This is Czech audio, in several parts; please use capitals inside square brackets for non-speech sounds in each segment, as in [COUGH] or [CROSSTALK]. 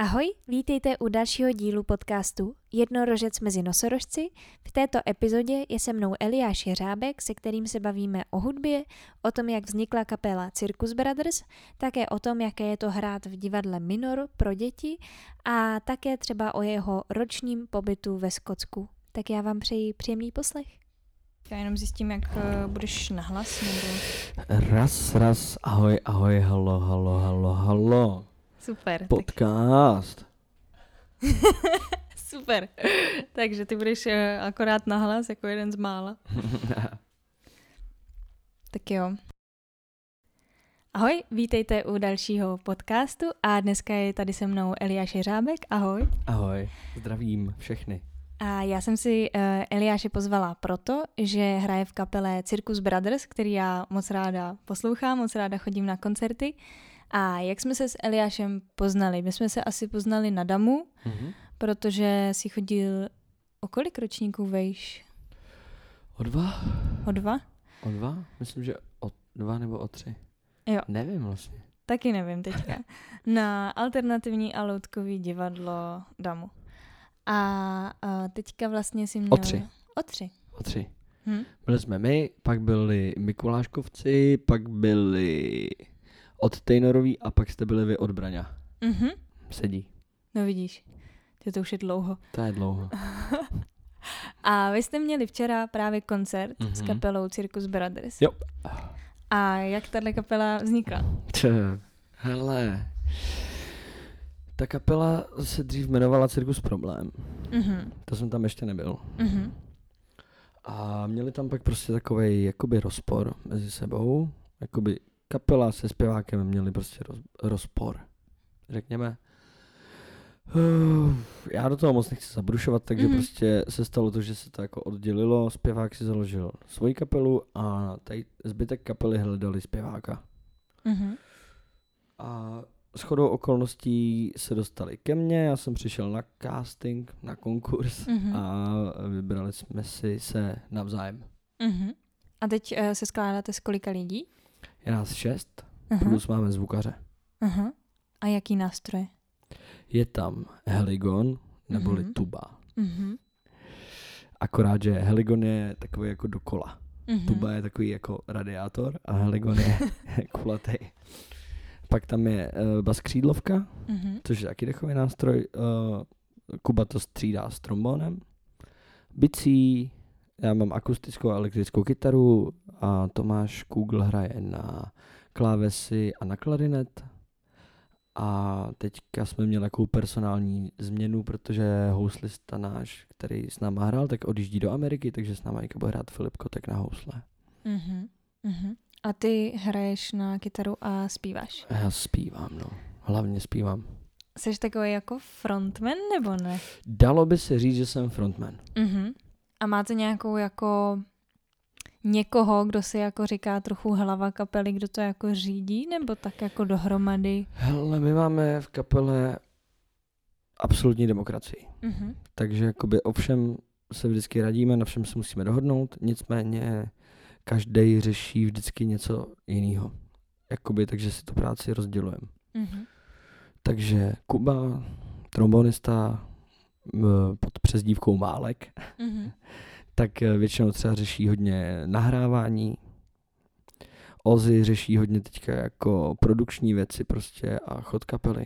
Ahoj, vítejte u dalšího dílu podcastu Jednorožec mezi nosorožci. V této epizodě je se mnou Eliáš Jeřábek, se kterým se bavíme o hudbě, o tom, jak vznikla kapela Circus Brothers, také o tom, jaké je to hrát v divadle Minor pro děti a také třeba o jeho ročním pobytu ve Skotsku. Tak já vám přeji příjemný poslech. Já jenom zjistím, jak uh, budeš nahlas. Nebo... Raz, raz, ahoj, ahoj, halo, halo, halo, halo. Super. Podcast. [LAUGHS] Super. Takže ty budeš uh, akorát nahlas jako jeden z mála. [LAUGHS] tak jo. Ahoj, vítejte u dalšího podcastu a dneska je tady se mnou Eliáš Jeřábek. Ahoj. ahoj, zdravím všechny. A já jsem si uh, Eliáše pozvala proto, že hraje v kapele Circus Brothers, který já moc ráda poslouchám, moc ráda chodím na koncerty. A jak jsme se s Eliášem poznali? My jsme se asi poznali na Damu, Mhm. protože si chodil o kolik ročníků vejš? O dva? O dva? O dva? Myslím, že o dva nebo o tři. Jo. Nevím vlastně. Taky nevím teďka. [LAUGHS] Na alternativní a loutkový divadlo Damu. A, a teďka vlastně si měl... O tři. O tři. O tři. Hm? Byli jsme my, pak byli Mikuláškovci, pak byli od Tejnorový a pak jste byli vy od Braňa. Mhm. Sedí. No vidíš, to, to už je dlouho. To je dlouho. [LAUGHS] A vy jste měli včera právě koncert mm-hmm. s Mhm. kapelou Circus Brothers. Jo. A jak tahle kapela vznikla? Tch, Hele. Ta kapela se dřív jmenovala Cirkus Problém. Mhm. To jsem tam ještě nebyl. Mhm. A měli tam pak prostě takový jakoby rozpor mezi sebou. Jakoby kapela se zpěvákem měli prostě roz, rozpor. Řekněme. Uh, Já do toho moc nechci zabrušovat, takže Mhm. mm-hmm. prostě se stalo to, že se to jako oddělilo. Zpěvák si založil svoji kapelu a tady zbytek kapely hledali zpěváka. Mhm. A s chodou okolností se dostali ke mně, já jsem přišel na casting, na konkurs Mhm. a vybrali jsme si se navzájem. Mhm. A teď uh, se skládáte z kolika lidí? Je nás šest, Aha. plus máme zvukaře. Aha. A jaký nástroje? Je tam Heligon, neboli Mhm. tuba. Mhm. Akorát, že Heligon je takový jako dokola. Mhm. Tuba je takový jako radiátor a Heligon je [LAUGHS] kulatý. Pak tam je uh, bas křídlovka, Mhm. což je taky dechový nástroj. Uh, Kuba to střídá s trombonem. Bicí, já mám akustickou a elektrickou kytaru a Tomáš Kugl hraje na klávesy a na klarinet. A teďka jsme měli takovou personální změnu, protože houslista náš, který s náma hrál, tak odjíždí do Ameriky, takže s náma bude hrát Filip Kotek na housle. Mhm. Mhm. A ty hraješ na kytaru a zpíváš. Já zpívám, no. Hlavně zpívám. Jsi takový jako frontman nebo ne? Dalo by se říct, že jsem frontman. Mhm. A máte nějakou jako někoho, kdo si jako říká trochu hlava kapely, kdo to jako řídí, nebo tak jako dohromady? Hele, my máme v kapele absolutní demokracii. Mhm. Takže jakoby o všem se vždycky radíme, na všem se musíme dohodnout, nicméně každý řeší vždycky něco jiného. Jakoby, takže si tu práci rozdělujeme. Mhm. Takže Kuba, trombonista pod přezdívkou Málek, Mhm. [LAUGHS] tak eh, většinou třeba řeší hodně nahrávání. Ozzy řeší hodně teďka jako produkční věci prostě a chod kapely.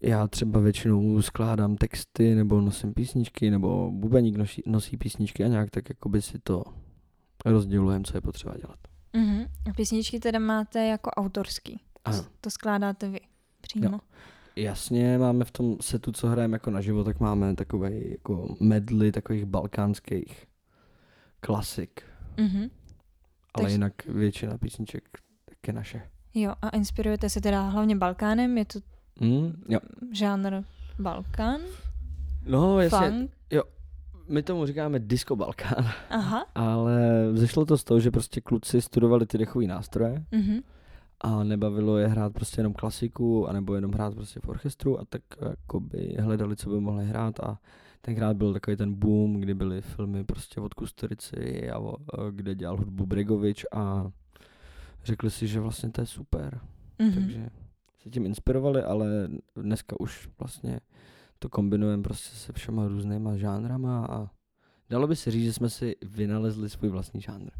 Já třeba většinou skládám texty nebo nosím písničky nebo bubeník nosí, nosí písničky a nějak tak jakoby si to rozdělujem, co je potřeba dělat. Mhm. A písničky teda máte jako autorský. Ano. To skládáte vy přímo. Jo. Jasně, máme v tom setu, co hrajeme jako naživo, tak máme takový jako medley takových balkánských klasik. Mhm. Ale Takže- jinak většina písniček tak je naše. Jo, a inspirujete se teda hlavně Balkánem, je to Mm, jo. žánr Balkán, No, jasně. funk, My tomu říkáme Disco Balkán, aha, ale vzešlo to z toho, že prostě kluci studovali ty dechové nástroje mhm. A nebavilo je hrát prostě jenom klasiku, anebo jenom hrát prostě v orchestru a tak jakoby hledali, co by mohli hrát a tenkrát byl takový ten boom, kdy byly filmy prostě od Kusturici a a kde dělal hudbu Bregovič a řekli si, že vlastně to je super, Mhm. takže se tím inspirovali, ale dneska už vlastně to kombinujeme prostě se všema různýma žánrama a dalo by se říct, že jsme si vynalezli svůj vlastní žánr.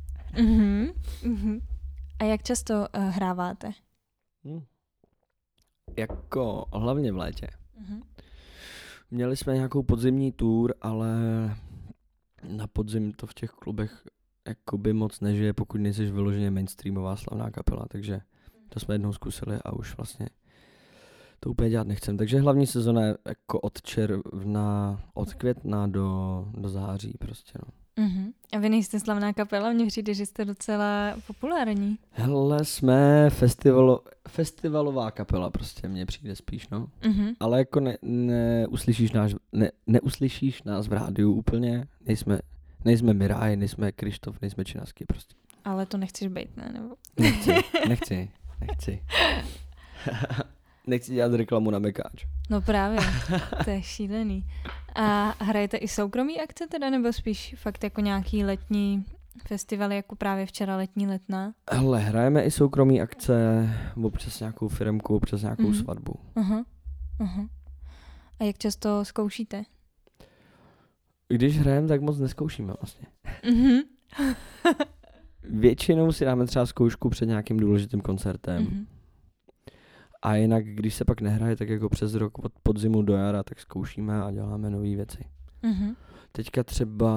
Mhm, mhm. A jak často uh, hráváte? Hm. Jako hlavně v létě. Mhm. Měli jsme nějakou podzimní tour, ale na podzim to v těch klubech jakoby moc nežije, pokud nejseš vyloženě mainstreamová slavná kapela, takže to jsme jednou zkusili a už vlastně to úplně dělat nechcem. Takže hlavní sezona je jako od června, od května do, do září prostě no. Mhm. A vy nejste slavná kapela, mně přijde, že jste docela populární. Hele, jsme festivalo, festivalová kapela prostě, mně přijde spíš, no. Mhm. Ale jako ne, neuslyšíš, náš, ne, neuslyšíš nás v rádiu úplně, nejsme, nejsme Miraj, nejsme Krištof, nejsme Činasky prostě. Ale to nechceš být, ne? Nebo... Nechci, [LAUGHS] nechci, nechci. [LAUGHS] nechci dělat reklamu na Mekáč. No právě, [LAUGHS] to je šílený. A hrajete i soukromý akce teda, nebo spíš fakt jako nějaký letní festivaly, jako právě včera letní letná? Hele, hrajeme i soukromý akce, občas nějakou firmku, občas nějakou Mhm. svatbu. Aha, aha. A jak často zkoušíte? Když hrajeme, tak moc neskoušíme vlastně. Mhm. [LAUGHS] Většinou si dáme třeba zkoušku před nějakým důležitým koncertem. Mhm. A jinak, když se pak nehraje, tak jako přes rok od podzimu do jara, tak zkoušíme a děláme nové věci. Mhm. Teďka třeba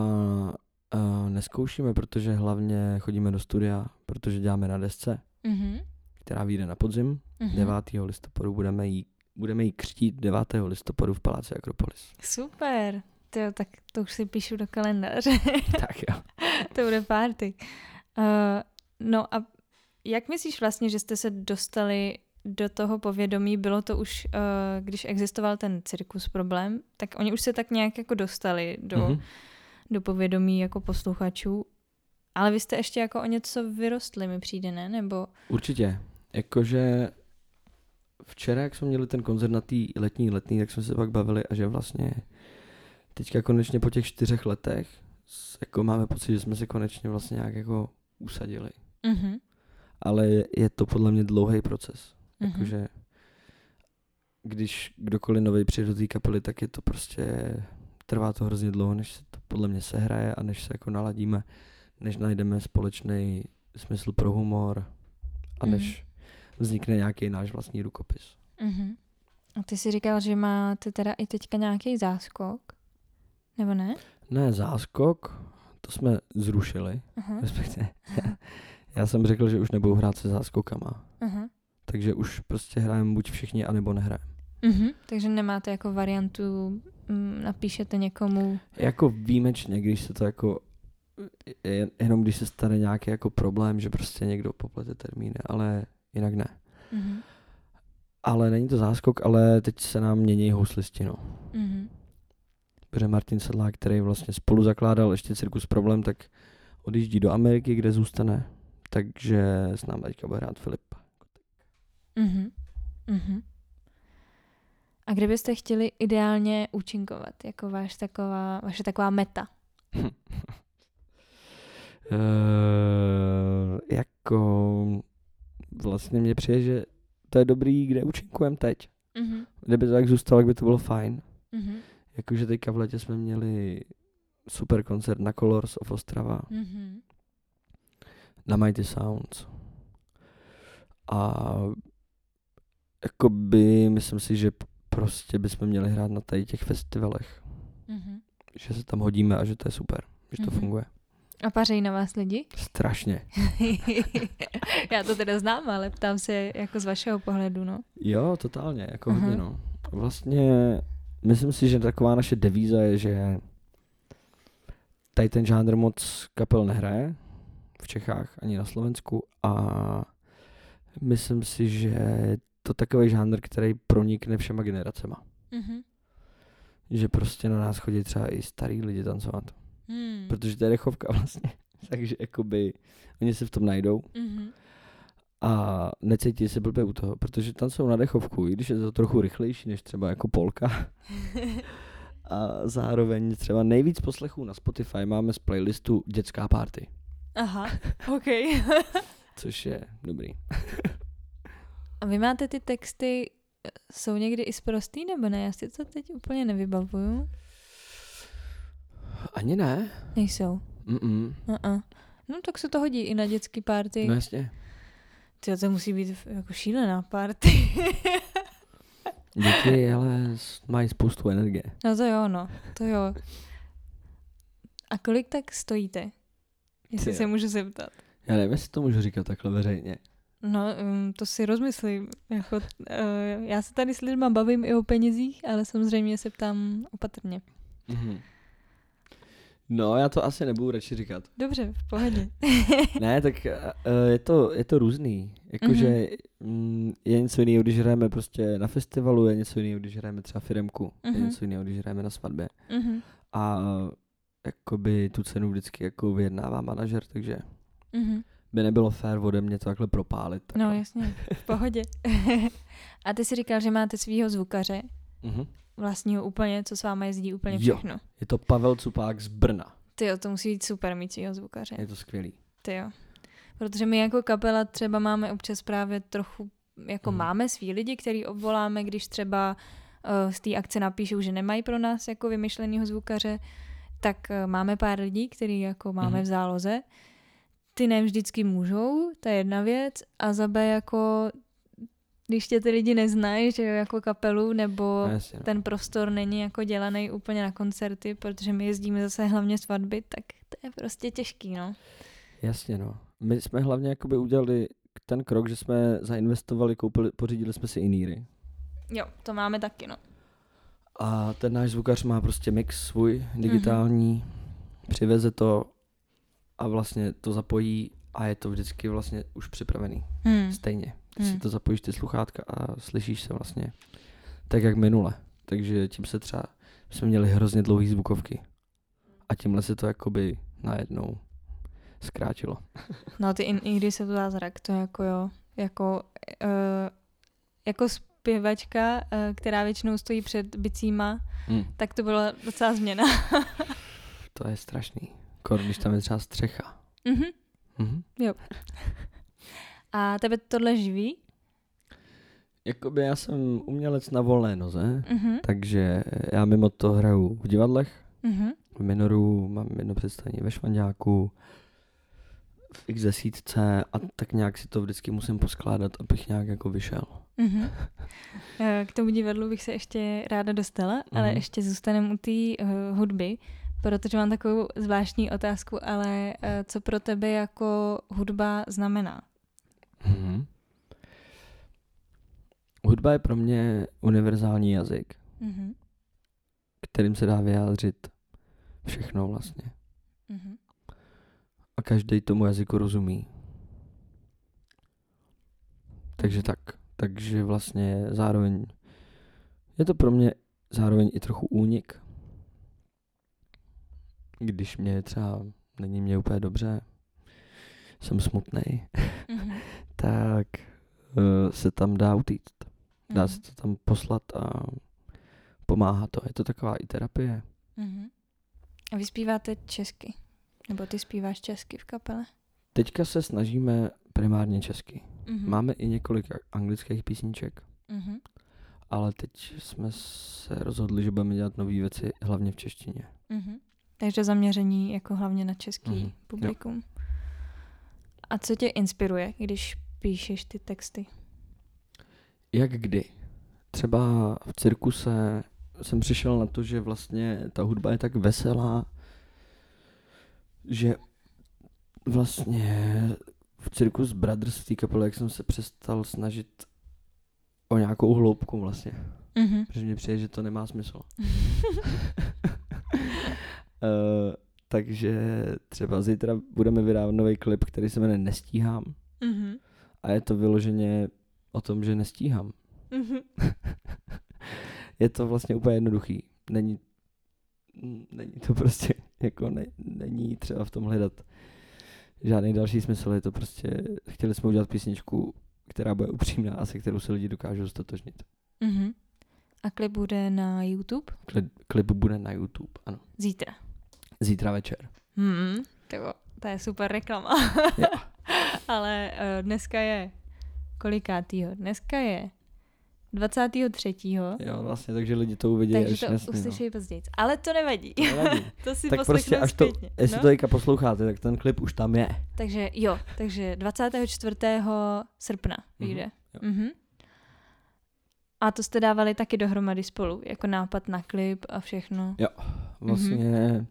uh, neskoušíme, protože hlavně chodíme do studia, protože děláme na desce, Mhm. která vyjde na podzim. Mhm. 9. listopadu budeme jí, budeme jí křtít 9. listopadu v Paláci Akropolis. Super. Tyjo, tak to už si píšu do kalendáře. [LAUGHS] tak jo. [LAUGHS] to bude party. Uh, no a jak myslíš vlastně, že jste se dostali do toho povědomí? Bylo to už, uh, když existoval ten cirkus problém, tak oni už se tak nějak jako dostali do, Mhm. do povědomí jako posluchačů. Ale vy jste ještě jako o něco vyrostli, mi přijde, ne? Nebo... Určitě. Jakože včera, jak jsme měli ten koncert na té letní letní, tak jsme se pak bavili a že vlastně teďka konečně po těch čtyřech letech jako máme pocit, že jsme se konečně vlastně nějak jako usadili. Mhm. Ale je to podle mě dlouhý proces. Mhm. Jakože když kdokoliv nový přijde do té kapely, tak je to prostě, trvá to hrozně dlouho, než se to podle mě sehraje a než se jako naladíme, než najdeme společný smysl pro humor a Mhm. než vznikne nějaký náš vlastní rukopis. Mhm. A ty jsi říkal, že máte teda i teďka nějaký záskok? Nebo ne? Ne, záskok, to jsme zrušili, Aha. respektive. Já, [LAUGHS] já jsem řekl, že už nebudu hrát se záskokama, Aha. Takže už prostě hrajeme buď všichni, anebo nehrajeme. Mhm. Takže nemáte jako variantu, mm, napíšete někomu. Jako výjimečně, když se to jako jen- jenom když se stane nějaký jako problém, že prostě někdo poplete termíny, ale jinak ne. Mhm. Ale není to záskok, ale teď se nám mění houslisti, no. Mhm. Protože Martin Sedlák, který vlastně spolu zakládal ještě Cirkus Problém, tak odjíždí do Ameriky, kde zůstane. Takže s námi teďka bude hrát Filip. Mhm. Mhm. A kde byste chtěli ideálně účinkovat, jako váš taková, vaše taková meta? Uh, [LAUGHS] jako vlastně mě přijde, že to je dobrý, kde účinkujeme teď. Mhm. Kdyby to tak zůstalo, tak by to bylo fajn. Mhm. Jakože teďka v letě jsme měli super koncert na Colors of Ostrava, Mhm. na Mighty Sounds. A jakoby myslím si, že prostě bychom měli hrát na tady těch festivalech. Mhm. Že se tam hodíme a že to je super, že to Mhm. funguje. A pařejí na vás lidi? Strašně. [LAUGHS] Já to teda znám, ale ptám se jako z vašeho pohledu, no. Jo, totálně, jako Aha. hodně no. Vlastně myslím si, že taková naše devíza je, že tady ten žánr moc kapel nehraje v Čechách ani na Slovensku a myslím si, že to takový žánr, který pronikne všema generacema. Mhm. Že prostě na nás chodí třeba i starý lidi tancovat. Hmm. Protože to je dechovka [LAUGHS] vlastně. Takže jakoby oni se v tom najdou Mhm. a necítí se blbě u toho, protože tancují na dechovku, i když je to trochu rychlejší než třeba jako polka. [LAUGHS] A zároveň třeba nejvíc poslechů na Spotify máme z playlistu Dětská party, Aha, [LAUGHS] OK. což je dobrý. A vy máte ty texty, eh, jsou někdy i zprostý nebo ne? Já si to teď úplně nevybavuju. Ani ne. Nejsou. Mm-mm. Uh-uh. No tak se to hodí i na dětský party. No jasně. Tyjo, to musí být jako šílená party. [LAUGHS] Děti ale mají spoustu energie. no to jo, no. To jo. A kolik tak stojíte? Jestli Ty se jo. můžu zeptat. Já nevím, jestli to můžu říkat takhle veřejně. No, um, to si rozmyslím. Jako, uh, já se tady s lidma bavím i o penězích, ale samozřejmě se ptám opatrně. Mm-hmm. No, já to asi nebudu radši říkat. Dobře, v pohodě. [LAUGHS] Ne, tak uh, je, to, je to různý. Jakože mm, je něco jiného, když hrajeme prostě na festivalu, je něco jiného, když hrajeme třeba firemku, je Mhm. něco jiného, když hrajeme na svatbě. Mhm, A jakoby tu cenu vždycky jako vyjednává manažer, takže mhm. By nebylo fér ode mě to takhle propálit. No takhle. jasně, v pohodě. [LAUGHS] A ty si říkal, že máte svého zvukaře, Mhm. vlastního úplně, co s váma jezdí úplně Jo. všechno. Je to Pavel Cupák z Brna. Ty jo, to musí být super mít svého zvukaře. Je to skvělý. Ty jo. Protože my jako kapela třeba máme občas právě trochu, jako Mhm. máme svý lidi, který obvoláme, když třeba uh, z té akce napíšou, že nemají pro nás jako vymyšlenýho zvukaře, tak uh, máme pár lidí, který jako máme Mhm. v záloze. Ty ne vždycky můžou, to je jedna věc. A za B jako, když tě ty lidi neznají, že jo, jako kapelu, nebo No, jasně, no. ten prostor není jako dělaný úplně na koncerty, protože my jezdíme zase hlavně svatby, tak to je prostě těžký, no. Jasně, no. My jsme hlavně jakoby udělali ten krok, že jsme zainvestovali, koupili, pořídili jsme si iníry. Jo, to máme taky, no. A ten náš zvukař má prostě mix svůj digitální, přiveze to a vlastně to zapojí a je to vždycky vlastně už připravený. Hmm. Stejně. Ty si Hmm. to zapojíš ty sluchátka a slyšíš se vlastně tak jak minule. Takže tím se třeba, jsme měli hrozně dlouhý zvukovky. A tímhle se to jakoby najednou zkrátilo. [LAUGHS] No ty in, i když se to zázrak, to jako jo, jako, uh, jako zpěvačka, uh, která většinou stojí před bicíma, Hmm. tak to byla docela změna. To je strašný. Kor, když tam je třeba střecha. Mhm. Mhm. [LAUGHS] A tebe tohle živí? Jakoby já jsem umělec na volné noze, Mhm. takže já mimo to hraju v divadlech, Mhm. v Minoru, mám jedno představení ve Švandáku, v x desítce a tak nějak si to vždycky musím poskládat, abych nějak jako vyšel. Mhm. [LAUGHS] Eh, K tomu divadlu bych se ještě ráda dostala, ale Mhm. ještě zůstaneme u té uh, hudby, protože mám takovou zvláštní otázku, ale uh, co pro tebe jako hudba znamená? Mhm. Hudba je pro mě univerzální jazyk, Mhm. kterým se dá vyjádřit všechno vlastně. Mhm. A každý tomu jazyku rozumí. Takže tak. Takže vlastně zároveň je to pro mě zároveň i trochu únik. Když mě třeba není mě úplně dobře, jsem smutný, Mhm. [LAUGHS] tak uh, se tam dá utíct. Dá Mhm. se to tam poslat a pomáhá to. Je to taková i terapie. Mhm. A vy zpíváte česky? Nebo ty zpíváš česky v kapele? Teďka se snažíme primárně česky. Mhm. Máme i několik anglických písniček, Mhm. ale teď jsme se rozhodli, že budeme dělat nové věci hlavně v češtině. Mhm. Takže zaměření jako hlavně na český Mhm. publikum. A co tě inspiruje, když píšeš ty texty? Jak kdy? Třeba v cirkuse jsem přišel na to, že vlastně ta hudba je tak veselá, že vlastně v Circus Brothers v té kapele, jak jsem se přestal snažit o nějakou hloubku vlastně. Mhm. Protože mně přijde, že to nemá smysl. [LAUGHS] Uh, takže třeba zítra budeme vydávat nový klip, který se jmenuje Nestíhám. Mhm. A je to vyloženě o tom, že nestíhám. Mhm. [LAUGHS] je to vlastně úplně jednoduchý. Není, není to prostě, jako ne, není třeba v tom hledat žádný další smysl. Je to prostě, chtěli jsme udělat písničku, která bude upřímná a se kterou se lidi dokážou stotožnit. Mhm. A klip bude na YouTube Klip, klip bude na YouTube, ano. zítra. Zítra večer. Hmm. To, to je super reklama. Jo. [LAUGHS] Ale uh, dneska je kolikátýho? Dneska je 23. Jo, vlastně, takže lidi to uvidí takže až to jasný, uslyší později. Ale to nevadí. no. Nevadí. [LAUGHS] to si tak prostě až to, zpětně. jestli no? to teďka posloucháte, tak ten klip už tam je. Takže jo, takže 24. srpna vyjde. jo. Mhm. A to jste dávali taky dohromady spolu, jako nápad na klip a všechno. Vlastně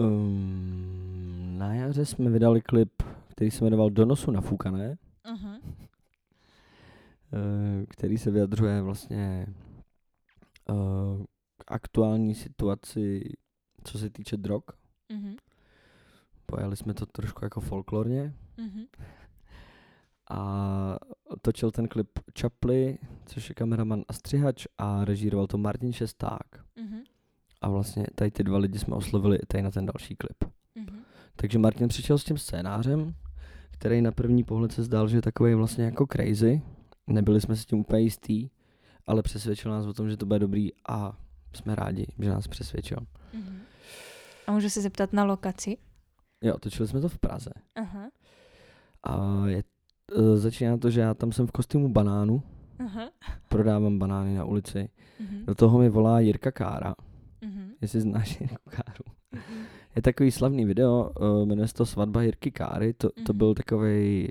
um, na jaře jsme vydali klip, který se jmenoval Do nosu nafoukané, Uh-huh. eh, který se vyjadřuje vlastně k aktuální situaci, co se týče drog. Uh-huh. Pojali jsme to trošku jako folklorně Uh-huh. a točil ten klip Čapli, což je kameraman a střihač a režíroval to Martin Šesták. Uh-huh. A vlastně tady ty dva lidi jsme oslovili i tady na ten další klip. Uh-huh. Takže Martin přišel s tím scénářem, který na první pohled se zdál, že je takový vlastně jako crazy. Nebyli jsme si tím úplně jistý, ale přesvědčil nás o tom, že to bude dobrý a jsme rádi, že nás přesvědčil. Uh-huh. A můžu se zeptat na lokaci? Jo, točili jsme to v Praze. Aha. A je, e, začíná to, že já tam jsem v kostýmu banánu, Aha. prodávám banány na ulici. Uh-huh. Do toho mi volá Jirka Kára. Jestli znáš [LAUGHS] Jirku Káru. Je takový slavný video, uh, jmenuje se to Svatba Jirky Káry, to, to Mhm. byl takový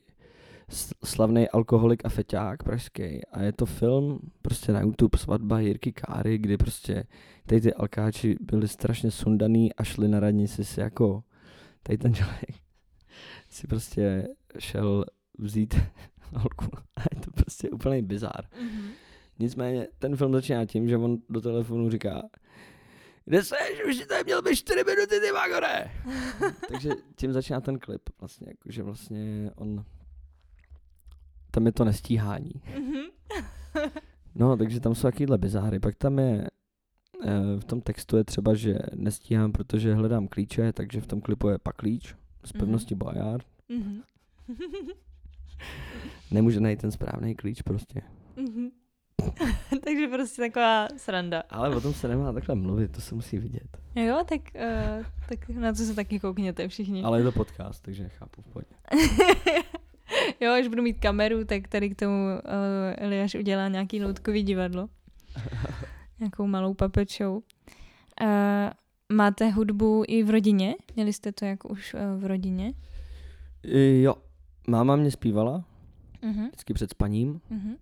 slavný alkoholik a feťák pražský a je to film prostě na YouTube Svatba Jirky Káry, kdy prostě tady ty alkáči byli strašně sundaný a šli na radnici si jako tady ten člověk [LAUGHS] si prostě šel vzít [LAUGHS] holku a je to prostě úplný bizár. Uh-huh. Nicméně ten film začíná tím, že on do telefonu říká kde seš, už tady měl být 4 minuty, ty magore. [LAUGHS] Takže tím začíná ten klip vlastně, jakože vlastně on, tam je to nestíhání. Uh-huh. [LAUGHS] No, takže tam jsou takovýhle bizáry. Pak tam je, eh, v tom textu je třeba, že nestíhám, protože hledám klíče, takže v tom klipu je pak klíč z Mhm. pevnosti Bojar. Uh-huh. Nemůže najít ten správný klíč prostě. uh-huh. [LAUGHS] Takže prostě taková sranda. Ale o tom se nemá takhle mluvit, to se musí vidět. Jo, tak, uh, tak na to se taky koukněte všichni. Ale je to podcast, takže chápu v pohodě. [LAUGHS] jo, až budu mít kameru, tak tady k tomu uh, Eliáš udělá nějaký loutkový divadlo. [LAUGHS] Nějakou malou puppet show. Uh, máte hudbu i v rodině? Měli jste to jako už uh, v rodině? Jo, máma mě zpívala Uh-huh. vždycky před spaním Uh-huh.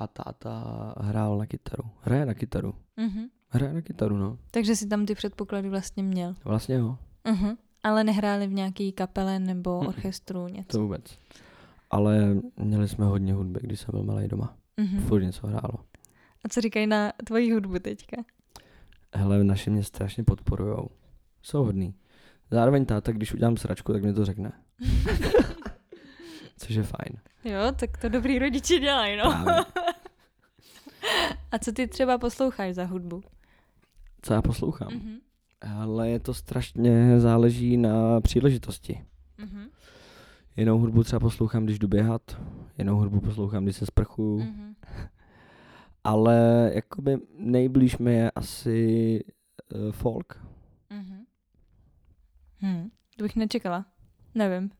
A táta hrál na kytaru. Hraje na kytaru. Uh-huh. Hraje na kytaru, no. Takže si tam ty předpoklady vlastně měl. Vlastně jo, Uh-huh. Ale nehráli v nějaký kapele nebo Mm-mm. orchestru něco. to vůbec. Ale měli jsme hodně hudby, když jsem byl malý doma. Uh-huh. Furt něco hrálo. A co říkají na tvoji hudbu teďka? Hele, naši mě strašně podporujou. Jsou hodný. Zároveň táta, když udělám sračku, tak mi to řekne. [LAUGHS] Což je fajn. jo, tak to dobrý rodiče dělají, no. Právě. A co ty třeba posloucháš za hudbu? Co já poslouchám? Uh-huh. Ale je to strašně záleží na příležitosti. Uh-huh. Jinou hudbu třeba poslouchám, když jdu běhat, jinou hudbu poslouchám, když se sprchuju, [LAUGHS] Uh-huh. ale jakoby nejblíž mi je asi uh, folk. Uh-huh. Hmm. To bych nečekala. Nevím.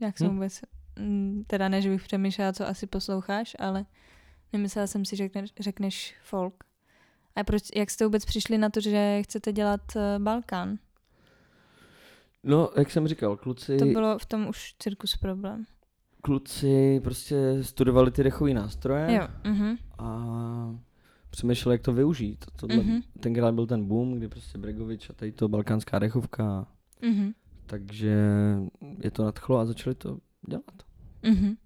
Jak jsem Hm. vůbec... mm, Teda ne, že bych přemýšlela, co asi posloucháš, ale nemyslela jsem si, že řekneš, řekneš folk. A proč, jak jste vůbec přišli na to, že chcete dělat uh, Balkán? No, jak jsem říkal, kluci, To bylo v tom už cirkus problém. kluci prostě studovali ty dechové nástroje Jo. Uh-huh. a přemýšleli, jak to využít. Tohle, Mhm. Tenkrát byl ten boom, kdy prostě Bregovič a tady to balkánská dechovka, Uh-huh. takže je to nadchlo a začali to dělat. Uh-huh.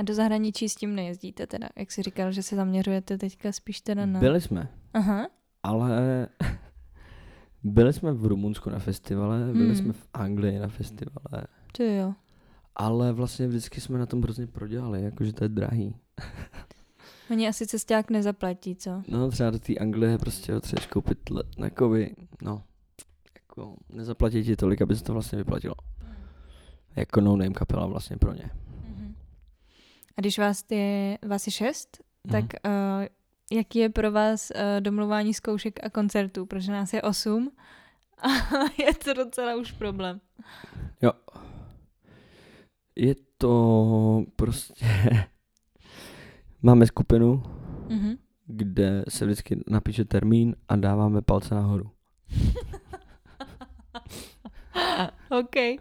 A do zahraničí s tím nejezdíte teda? Jak jsi říkal, že se zaměřujete teďka spíš teda na... Byli jsme, Aha. ale [LAUGHS] byli jsme v Rumunsku na festivale, byli Hmm. jsme v Anglii na festivale, To jo. ale vlastně vždycky jsme na tom hrozně prodělali, jakože to je drahý. [LAUGHS] Oni asi cesták nezaplatí, co? No třeba do té Anglie prostě potřebuješ koupit let, jako by, no, jako nezaplatí ti tolik, aby se to vlastně vyplatilo. Jako no name kapela vlastně pro ně. A když vás je, vás je šest, Mhm. tak uh, jaký je pro vás uh, domluvání zkoušek a koncertů? Protože nás je osm a [LAUGHS] je to docela už problém. Jo. Je to prostě [LAUGHS] máme skupinu, Mhm. kde se vždycky napíše termín a dáváme palce nahoru. [LAUGHS] OK. [LAUGHS]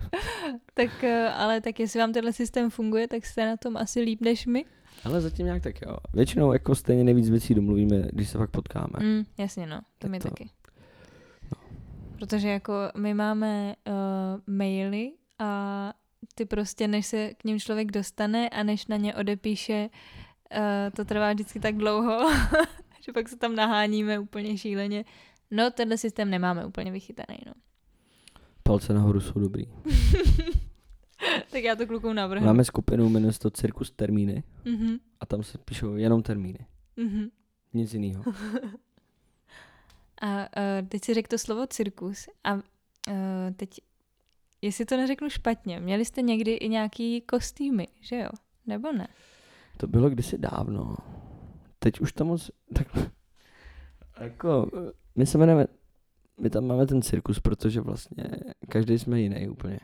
Tak, eh, ale tak jestli vám tenhle systém funguje, tak jste na tom asi líp než my. Ale zatím nějak tak jo. Většinou jako stejně nejvíc věcí domluvíme, když se pak potkáme. Mm, jasně, no. To Tak my to- taky. Protože jako my máme uh, maily a ty prostě, než se k ním člověk dostane a než na ně odepíše, uh, to trvá vždycky tak dlouho, [LAUGHS] že pak se tam naháníme úplně šíleně. No, tenhle systém nemáme úplně vychytaný, no. Palce nahoru jsou dobrý. [LAUGHS] tak já to klukům navrhnu. Máme skupinu, jmenuje se to Cirkus Termíny Mhm, a tam se píšou jenom termíny. mhm. Nic jiného. [LAUGHS] A uh, teď si řekl to slovo cirkus a uh, teď, jestli to neřeknu špatně, měli jste někdy i nějaký kostýmy, že jo? Nebo ne? To bylo kdysi dávno. Teď už to moc... [LAUGHS] Tak, jako, my se jmenujeme... My tam máme ten cirkus, protože vlastně každý jsme jiný úplně.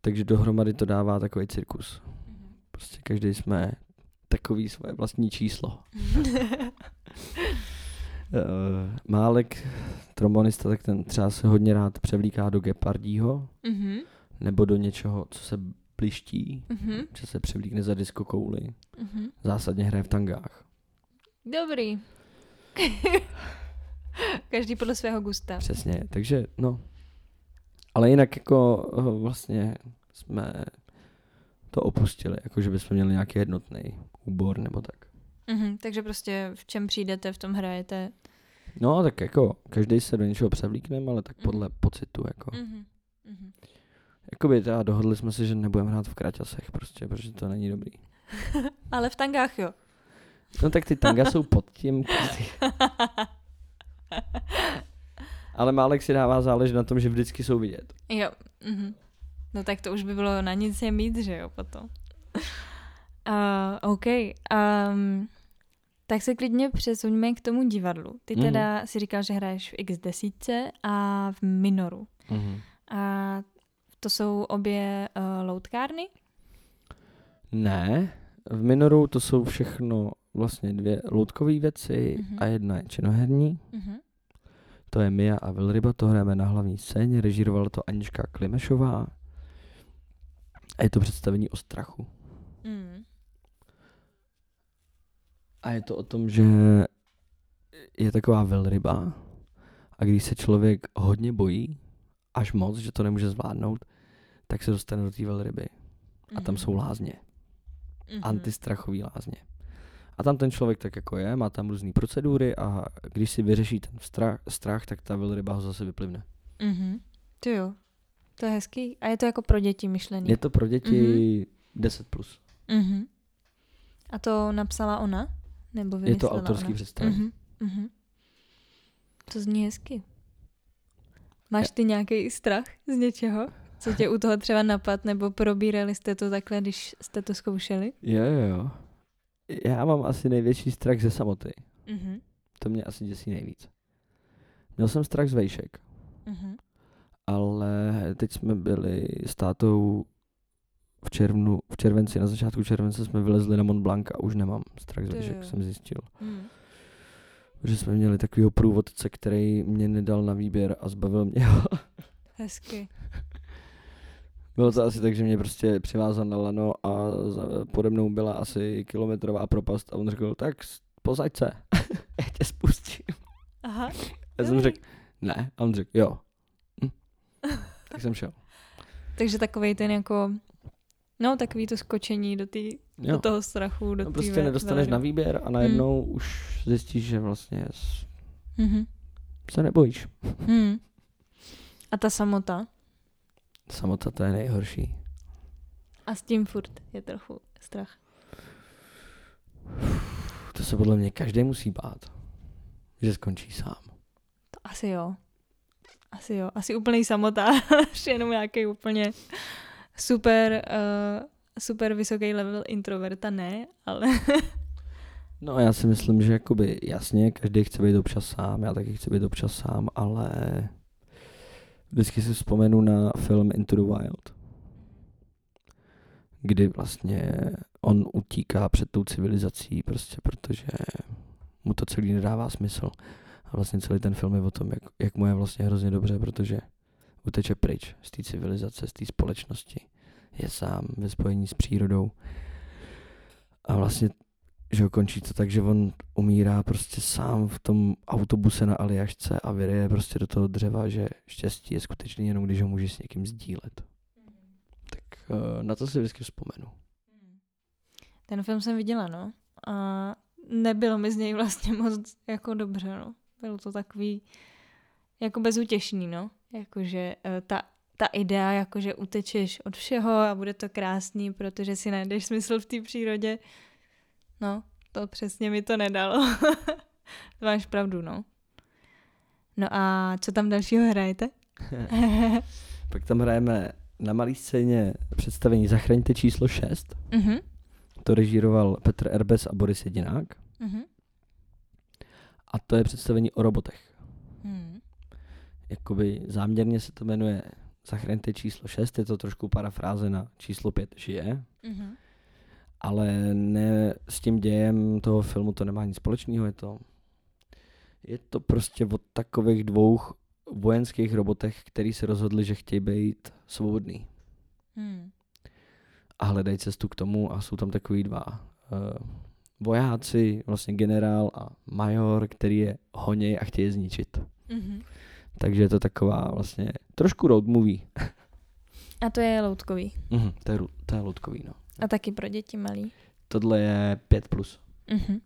Takže dohromady to dává takový cirkus. Prostě každý jsme takový svoje vlastní číslo. Uh, [LAUGHS] Málek, trombonista, tak ten třeba se hodně rád převlíká do gepardího, Mhm, nebo do něčeho, co se bliští, mhm, že se převlíkne za disco kouli. mhm. Zásadně hraje v tangách. Dobrý. [LAUGHS] [LAUGHS] Každý podle svého gusta. Přesně, takže no. Ale jinak jako eh, vlastně jsme to opustili, jako že bychom měli nějaký jednotný úbor nebo tak. Mhm, takže prostě v čem přijdete, v tom hrajete. No tak jako každý se do něčeho převlíkneme, ale tak podle pocitu jako. Mhm, mhm. Jakoby teda dohodli jsme si, že nebudeme hrát v kraťasech prostě, protože to není dobrý. [LAUGHS] Ale v tangách jo. No tak ty tanga jsou pod tím. [LAUGHS] [LAUGHS] Ale Málek si dává záležet na tom, že vždycky jsou vidět. Jo. Mhm. No tak to už by bylo na nic je mít, že jo, potom. Uh, [LAUGHS] OK. Um, tak se klidně přesuňme k tomu divadlu. Ty Mhm. teda si říkal, že hraješ v X10 a v Minoru. Mhm. A to jsou obě uh, loutkárny? Ne, v Minoru to jsou všechno vlastně dvě loutkové věci Mhm. a jedna je činoherní. Mhm. To je Mia a Velryba, to hrajeme na hlavní scéně, režírovala to Anička Klimešová. A je to představení o strachu. Mm. A je to o tom, že je taková velryba a když se člověk hodně bojí, až moc, že to nemůže zvládnout, tak se dostane do té velryby. A tam Mhm. jsou lázně. Mhm. antistrachový lázně. A tam ten člověk tak jako je, má tam různé procedury a když si vyřeší ten strach, strach tak ta velryba ho zase vyplivne. Mhm. To jo. To je hezký. A je to jako pro děti myšlený. Je to pro děti 10+. Plus. Mhm. A to napsala ona? Nebo Je to autorský ona? představení. Mhm. Mhm. To zní hezky. Máš ty nějaký strach z něčeho? Co tě u toho třeba napad, nebo probírali jste to takhle, když jste to zkoušeli? Jo, jo, jo. Já mám asi největší strach ze samoty. Mhm. To mě asi děsí nejvíc. Měl jsem strach z vejšek, Mhm. ale teď jsme byli s tátou v červnu, v červenci, na začátku července jsme vylezli na Mont Blanc a už nemám strach z vejšek, jsem zjistil. Mhm. Že jsme měli takového průvodce, který mě nedal na výběr a zbavil mě ho. Hezky. Bylo to asi tak, že mě prostě přivázal na lano a pode mnou byla asi kilometrová propast a on řekl, tak posaď se, [LAUGHS] já tě spustím. Aha. Já jsem řekl, ne, a on řekl, jo. Hm. Tak jsem šel. Takže takovej ten jako, no takový to skočení do, tý, do toho strachu, do No, prostě nedostaneš na výběr a najednou už zjistíš, že vlastně s- Mhm. se nebojíš. Mhm. A ta samota? Samota to je nejhorší. A s tím furt je trochu strach. To se podle mě každý musí bát, že skončí sám. To asi jo. Asi jo. Asi úplný samotář, [LAUGHS] jenom nějaký úplně super, uh, super vysoký level introverta ne, ale [LAUGHS] No já si myslím, že jakoby jasně, každý chce být občas sám, já taky chci být občas sám, ale vždycky si vzpomenu na film Into the Wild. kdy vlastně on utíká před tou civilizací, prostě protože mu to celý nedává smysl. A vlastně celý ten film je o tom, jak, jak mu je vlastně hrozně dobře, protože uteče pryč z té civilizace, z té společnosti. Je sám ve spojení s přírodou. A vlastně, že ho končí to tak, že on umírá prostě sám v tom autobuse na Aliašce a vyryje prostě do toho dřeva, že štěstí je skutečně jenom, když ho může s někým sdílet. Tak uh, na to si vždycky vzpomenu. Ten film jsem viděla, no. A nebylo mi z něj vlastně moc jako dobře, no. Bylo to takový jako bezutěšný, no. Jakože uh, ta, ta idea, jakože utečeš od všeho a bude to krásný, protože si najdeš smysl v té přírodě. No, to přesně mi to nedalo. [LAUGHS] Máš pravdu, no. No a co tam dalšího hrajete? [LAUGHS] Pak tam hrajeme na malé scéně představení Zachraňte číslo 6. Mhm. To režíroval Petr Erbes a Boris Jedinák. Mhm. A to je představení o robotech. Mhm. Jakoby záměrně se to jmenuje Zachraňte číslo 6, je to trošku parafráze na číslo 5 žije, Mhm. Ale ne s tím dějem toho filmu to nemá nic společného, je to je to prostě o takových dvou vojenských robotech, který se rozhodli, že chtějí být svobodný Mhm. a hledají cestu k tomu a jsou tam takový dva uh, vojáci, vlastně generál a major, který je honěj a chtějí je zničit. Mhm. Takže je to taková vlastně trošku road movie. A to je loutkový. Mhm, to, je, to je loutkový, no. A taky pro děti malý. Tohle je 5+. Plus. Mhm.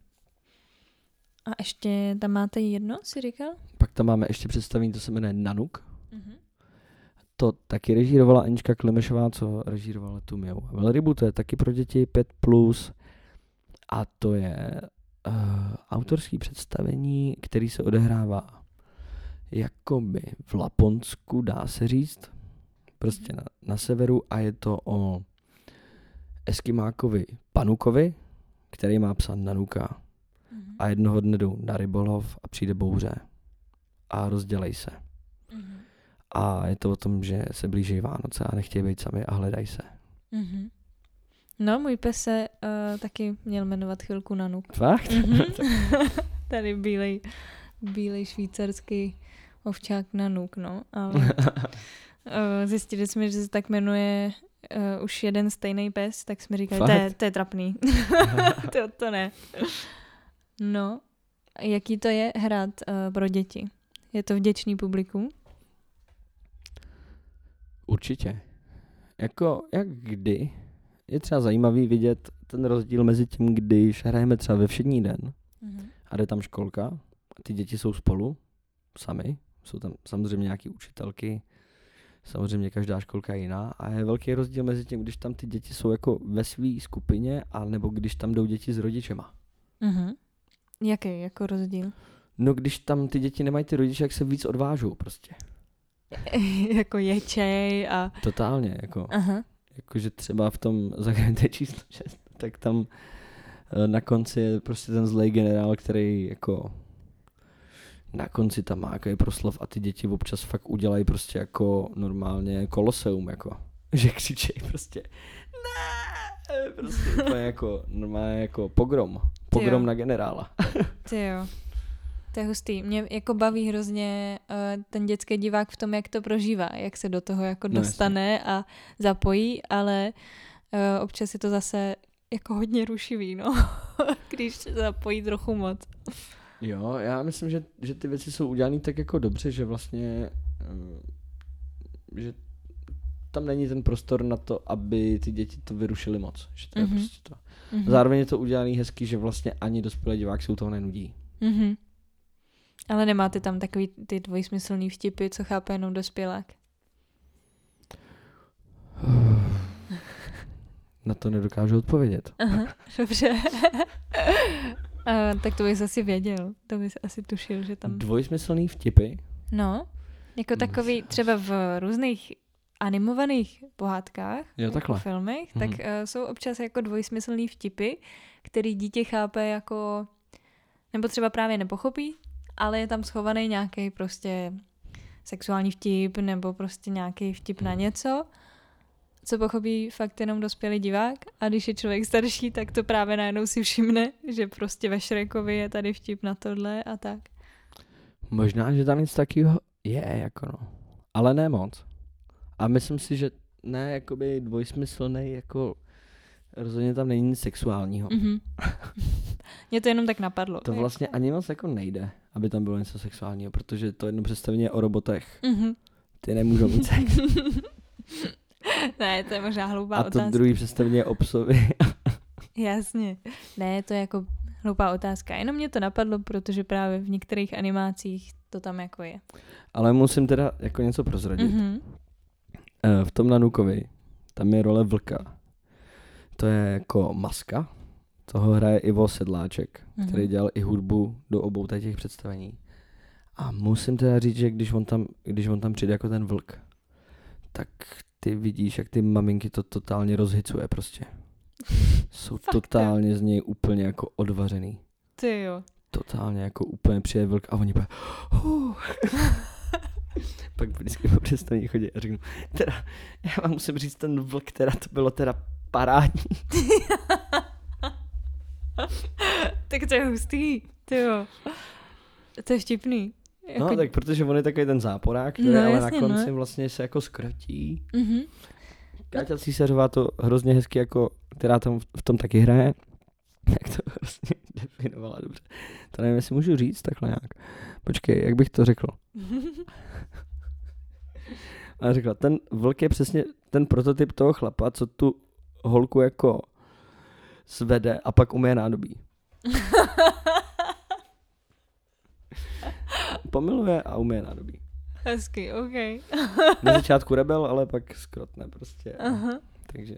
A ještě tam máte jedno, si říkal? Pak tam máme ještě představení, to se jmenuje Nanuk. Mhm. To taky režírovala Anička Klimešová, co režírovala tu Miau. Velrybu, to je taky pro děti 5+. Plus. A to je uh, autorský představení, který se odehrává jakoby v Laponsku, dá se říct. Prostě na, na severu a je to o Eskimákovi Panukovi, který má psa Nanuka. Mhm. A jednoho dne jdou na rybolov a přijde bouře. A rozdělej se. Mhm. A je to o tom, že se blíží Vánoce a nechtějí být sami a hledají se. Mhm. No, můj pes se uh, taky měl jmenovat chvilku Nanuk. Fakt? Mhm. [LAUGHS] [LAUGHS] Tady bílej, bílej švýcarský ovčák Nanuk, no. Ale uh, [LAUGHS] zjistili jsme, že se tak jmenuje uh, už jeden stejný pes, tak jsme říkali, to je, to je trapný. [LAUGHS] to, to ne. No, jaký to je hrát uh, pro děti? Je to vděčný publikum? Určitě. Jako, jak kdy, je třeba zajímavý vidět ten rozdíl mezi tím, když hrajeme třeba ve všední den Mhm. a jde tam školka a ty děti jsou spolu, sami, jsou tam samozřejmě nějaký učitelky, samozřejmě každá školka je jiná a je velký rozdíl mezi tím, když tam ty děti jsou jako ve své skupině a nebo když tam jdou děti s rodičema. Mhm. Jaký jako rozdíl? No když tam ty děti nemají ty rodiče, jak se víc odvážou prostě. [LAUGHS] jako ječej a... Totálně, jako. Aha. Jakože třeba v tom [LAUGHS] zahrajete číslo 6, tak tam eh, na konci je prostě ten zlej generál, který jako na konci tam má jaký proslov a ty děti občas fakt udělají prostě jako normálně koloseum, jako, [LAUGHS] že křičejí prostě ne, prostě [LAUGHS] úplně jako normálně jako pogrom, pogrom na generála. [LAUGHS] Ty jo. To je hustý. Mě jako baví hrozně uh, ten dětský divák v tom, jak to prožívá, jak se do toho jako No, jasně. dostane a zapojí, ale uh, občas je to zase jako hodně rušivý, no. Když se zapojí trochu moc. Jo, já myslím, že, že ty věci jsou udělané tak jako dobře, že vlastně, eh, že tam není ten prostor na to, aby ty děti to vyrušily moc. Že to je Mhm. prostě to. Mhm. Zároveň je to udělané hezky, že vlastně ani dospělý divák se u toho nenudí. Mhm. Ale nemáte tam takový ty dvojsmyslný vtipy, co chápe jenom dospělák. [SIGHS] Na to nedokážu odpovědět. Aha, dobře. [LAUGHS] A, tak to bys asi věděl. To bys asi tušil, že tam... Dvojsmyslný vtipy? No, jako Hmm. takový třeba v různých animovaných pohádkách, Jo, jako takhle. filmech, tak uh, jsou občas jako dvojsmyslný vtipy, který dítě chápe jako, nebo třeba právě nepochopí, ale je tam schovaný nějaký prostě sexuální vtip nebo prostě nějaký vtip na Mhm. něco co pochopí fakt jenom dospělý divák a když je člověk starší, tak to právě najednou si všimne, že prostě ve Šrekovi je tady vtip na tohle a tak. Možná, že tam nic takového je, jako no. Ale ne moc. A myslím si, že ne jakoby dvojsmyslný, jako rozhodně tam není nic sexuálního. Mhm. [LAUGHS] Mě to jenom tak napadlo. To vlastně ani moc jako nejde, aby tam bylo něco sexuálního, protože to jedno představení je o robotech. Mhm. Ty nemůžou mít sex. [LAUGHS] [LAUGHS] ne, to je možná hloupá A to otázka. druhý představení je o psovi. [LAUGHS] Jasně. Ne, to je jako hloupá otázka. Jenom mě to napadlo, protože právě v některých animacích to tam jako je. Ale musím teda jako něco prozradit. Mhm. Eh, V tom Nanukovi, tam je role vlka. To je jako maska. Toho hraje Ivo Sedláček, Mhm. který dělal i hudbu do obou těch představení. A musím teda říct, že když on tam, když on tam přijde jako ten vlk, tak ty vidíš, jak ty maminky to totálně rozhicuje prostě. Jsou Fakt, jo? totálně z něj úplně jako odvařený. Ty jo. Totálně jako úplně přijde vlk a oni bude "Huh." [LAUGHS] Pak vždycky po představení chodí a řeknu, teda, já vám musím říct, ten vlk, teda to bylo teda parádní. [LAUGHS] tak to je hustý. Ty jo. To je vtipný. No tak protože on je takový ten záporák, který No, ale jasně, na konci no. vlastně se jako zkratí. Mhm. Káťa Císařová to hrozně hezky jako, která tam v- tom taky hraje, jak to [LAUGHS] vlastně definovala dobře. To nevím, jestli můžu říct takhle nějak. Počkej, jak bych to řekl? [LAUGHS] A řekla, ten vlk je přesně ten prototyp toho chlapa, co tu holku jako svede a pak umije nádobí. [LAUGHS] Pomiluje a umije nádobí. Hezky, OK. Na začátku rebel, ale pak skrotne prostě. Aha. Takže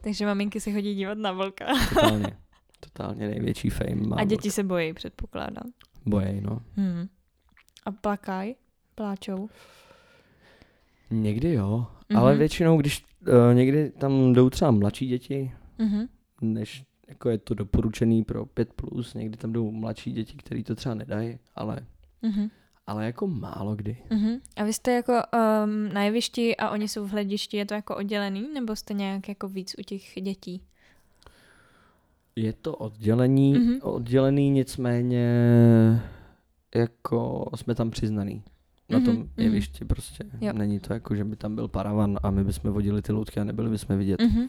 Takže maminky se chodí dívat na vlka. totálně, totálně největší fame má A děti se bojí, předpokládám. Bojej, no. Hmm. A plakaj? Pláčou? Někdy jo, Mhm. ale většinou, když uh, někdy tam jdou třeba mladší děti, Mhm. než jako je to doporučený pro 5+, plus, někdy tam jdou mladší děti, který to třeba nedají, ale, Mhm. ale jako málo kdy. Mhm. A vy jste jako um, na jevišti a oni jsou v hledišti, je to jako oddělený, nebo jste nějak jako víc u těch dětí? Je to oddělení, Mhm. mm-hmm. oddělený, nicméně jako jsme tam přiznaný. Na Mhm, tom mhm. jevišti prostě. Jo. Není to jako, že by tam byl paravan a my bychom vodili ty loutky a nebyli bychom vidět. Mhm.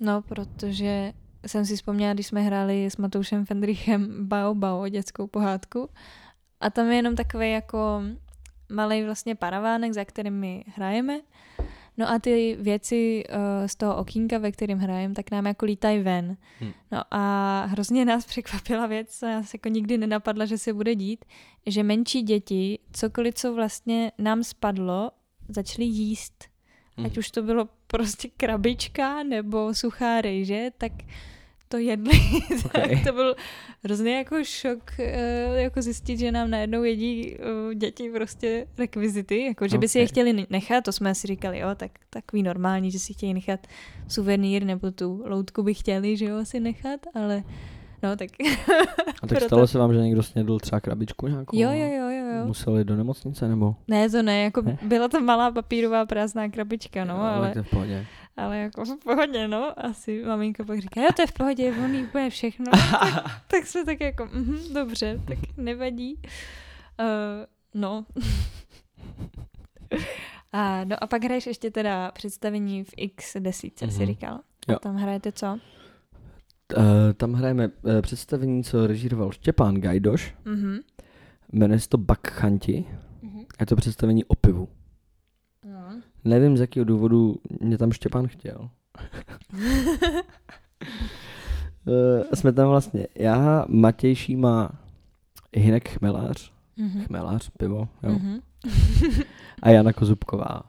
No, protože jsem si vzpomněla, když jsme hráli s Matoušem Fendrichem Bao Bao, dětskou pohádku. A tam je jenom takový jako malý vlastně paravánek, za kterým my hrajeme. No a ty věci uh, z toho okýnka, ve kterém hrajeme, tak nám jako lítají ven. Hm. No a hrozně nás [LAUGHS] překvapila věc, co nás jako nikdy nenapadla, že se bude dít, že menší děti, cokoliv, co vlastně nám spadlo, začaly jíst. Mhm. Ať už to bylo prostě krabička nebo suchá rejže, tak to jedli. [LAUGHS] Okay. tak to byl hrozně jako šok eh, jako zjistit, že nám najednou jedí eh, děti prostě rekvizity, jako že by si je chtěli nechat, to jsme si říkali, jo, tak takový normální, že si chtějí nechat suvenýr nebo tu loutku by chtěli, že jo, si nechat, ale no tak [LAUGHS] A tak Proto- stalo se vám, že někdo snědl třeba krabičku nějakou? jo, a jo, jo, jo, jo. Musel jít do nemocnice nebo? Ne, to ne, jako Ne? byla to malá papírová prázdná krabička, no, Jo, ale... to je v pohodě. Ale jako v pohodě, no. Asi maminka pak říká, jo, to je v pohodě, on jí úplně všechno. [LAUGHS] tak, tak jsme tak jako, mhm, dobře, tak nevadí. Uh, no. [LAUGHS] a, no a pak hraješ ještě teda představení v X desítce, mm-hmm. si říkal. Jo. A tam hrajete co? Uh, tam hrajeme uh, představení, co režíroval Štěpán Gajdoš. Mhm. Jmenuje se to Bakchanti. Mhm. Je to představení o pivu. No. Nevím, z jakého důvodu mě tam Štěpán chtěl. [LAUGHS] Eh, jsme tam vlastně já, Matěj Šíma, Hinek Chmelář, Mhm. Chmelář, pivo, jo, Mhm. a Jana Kozubková.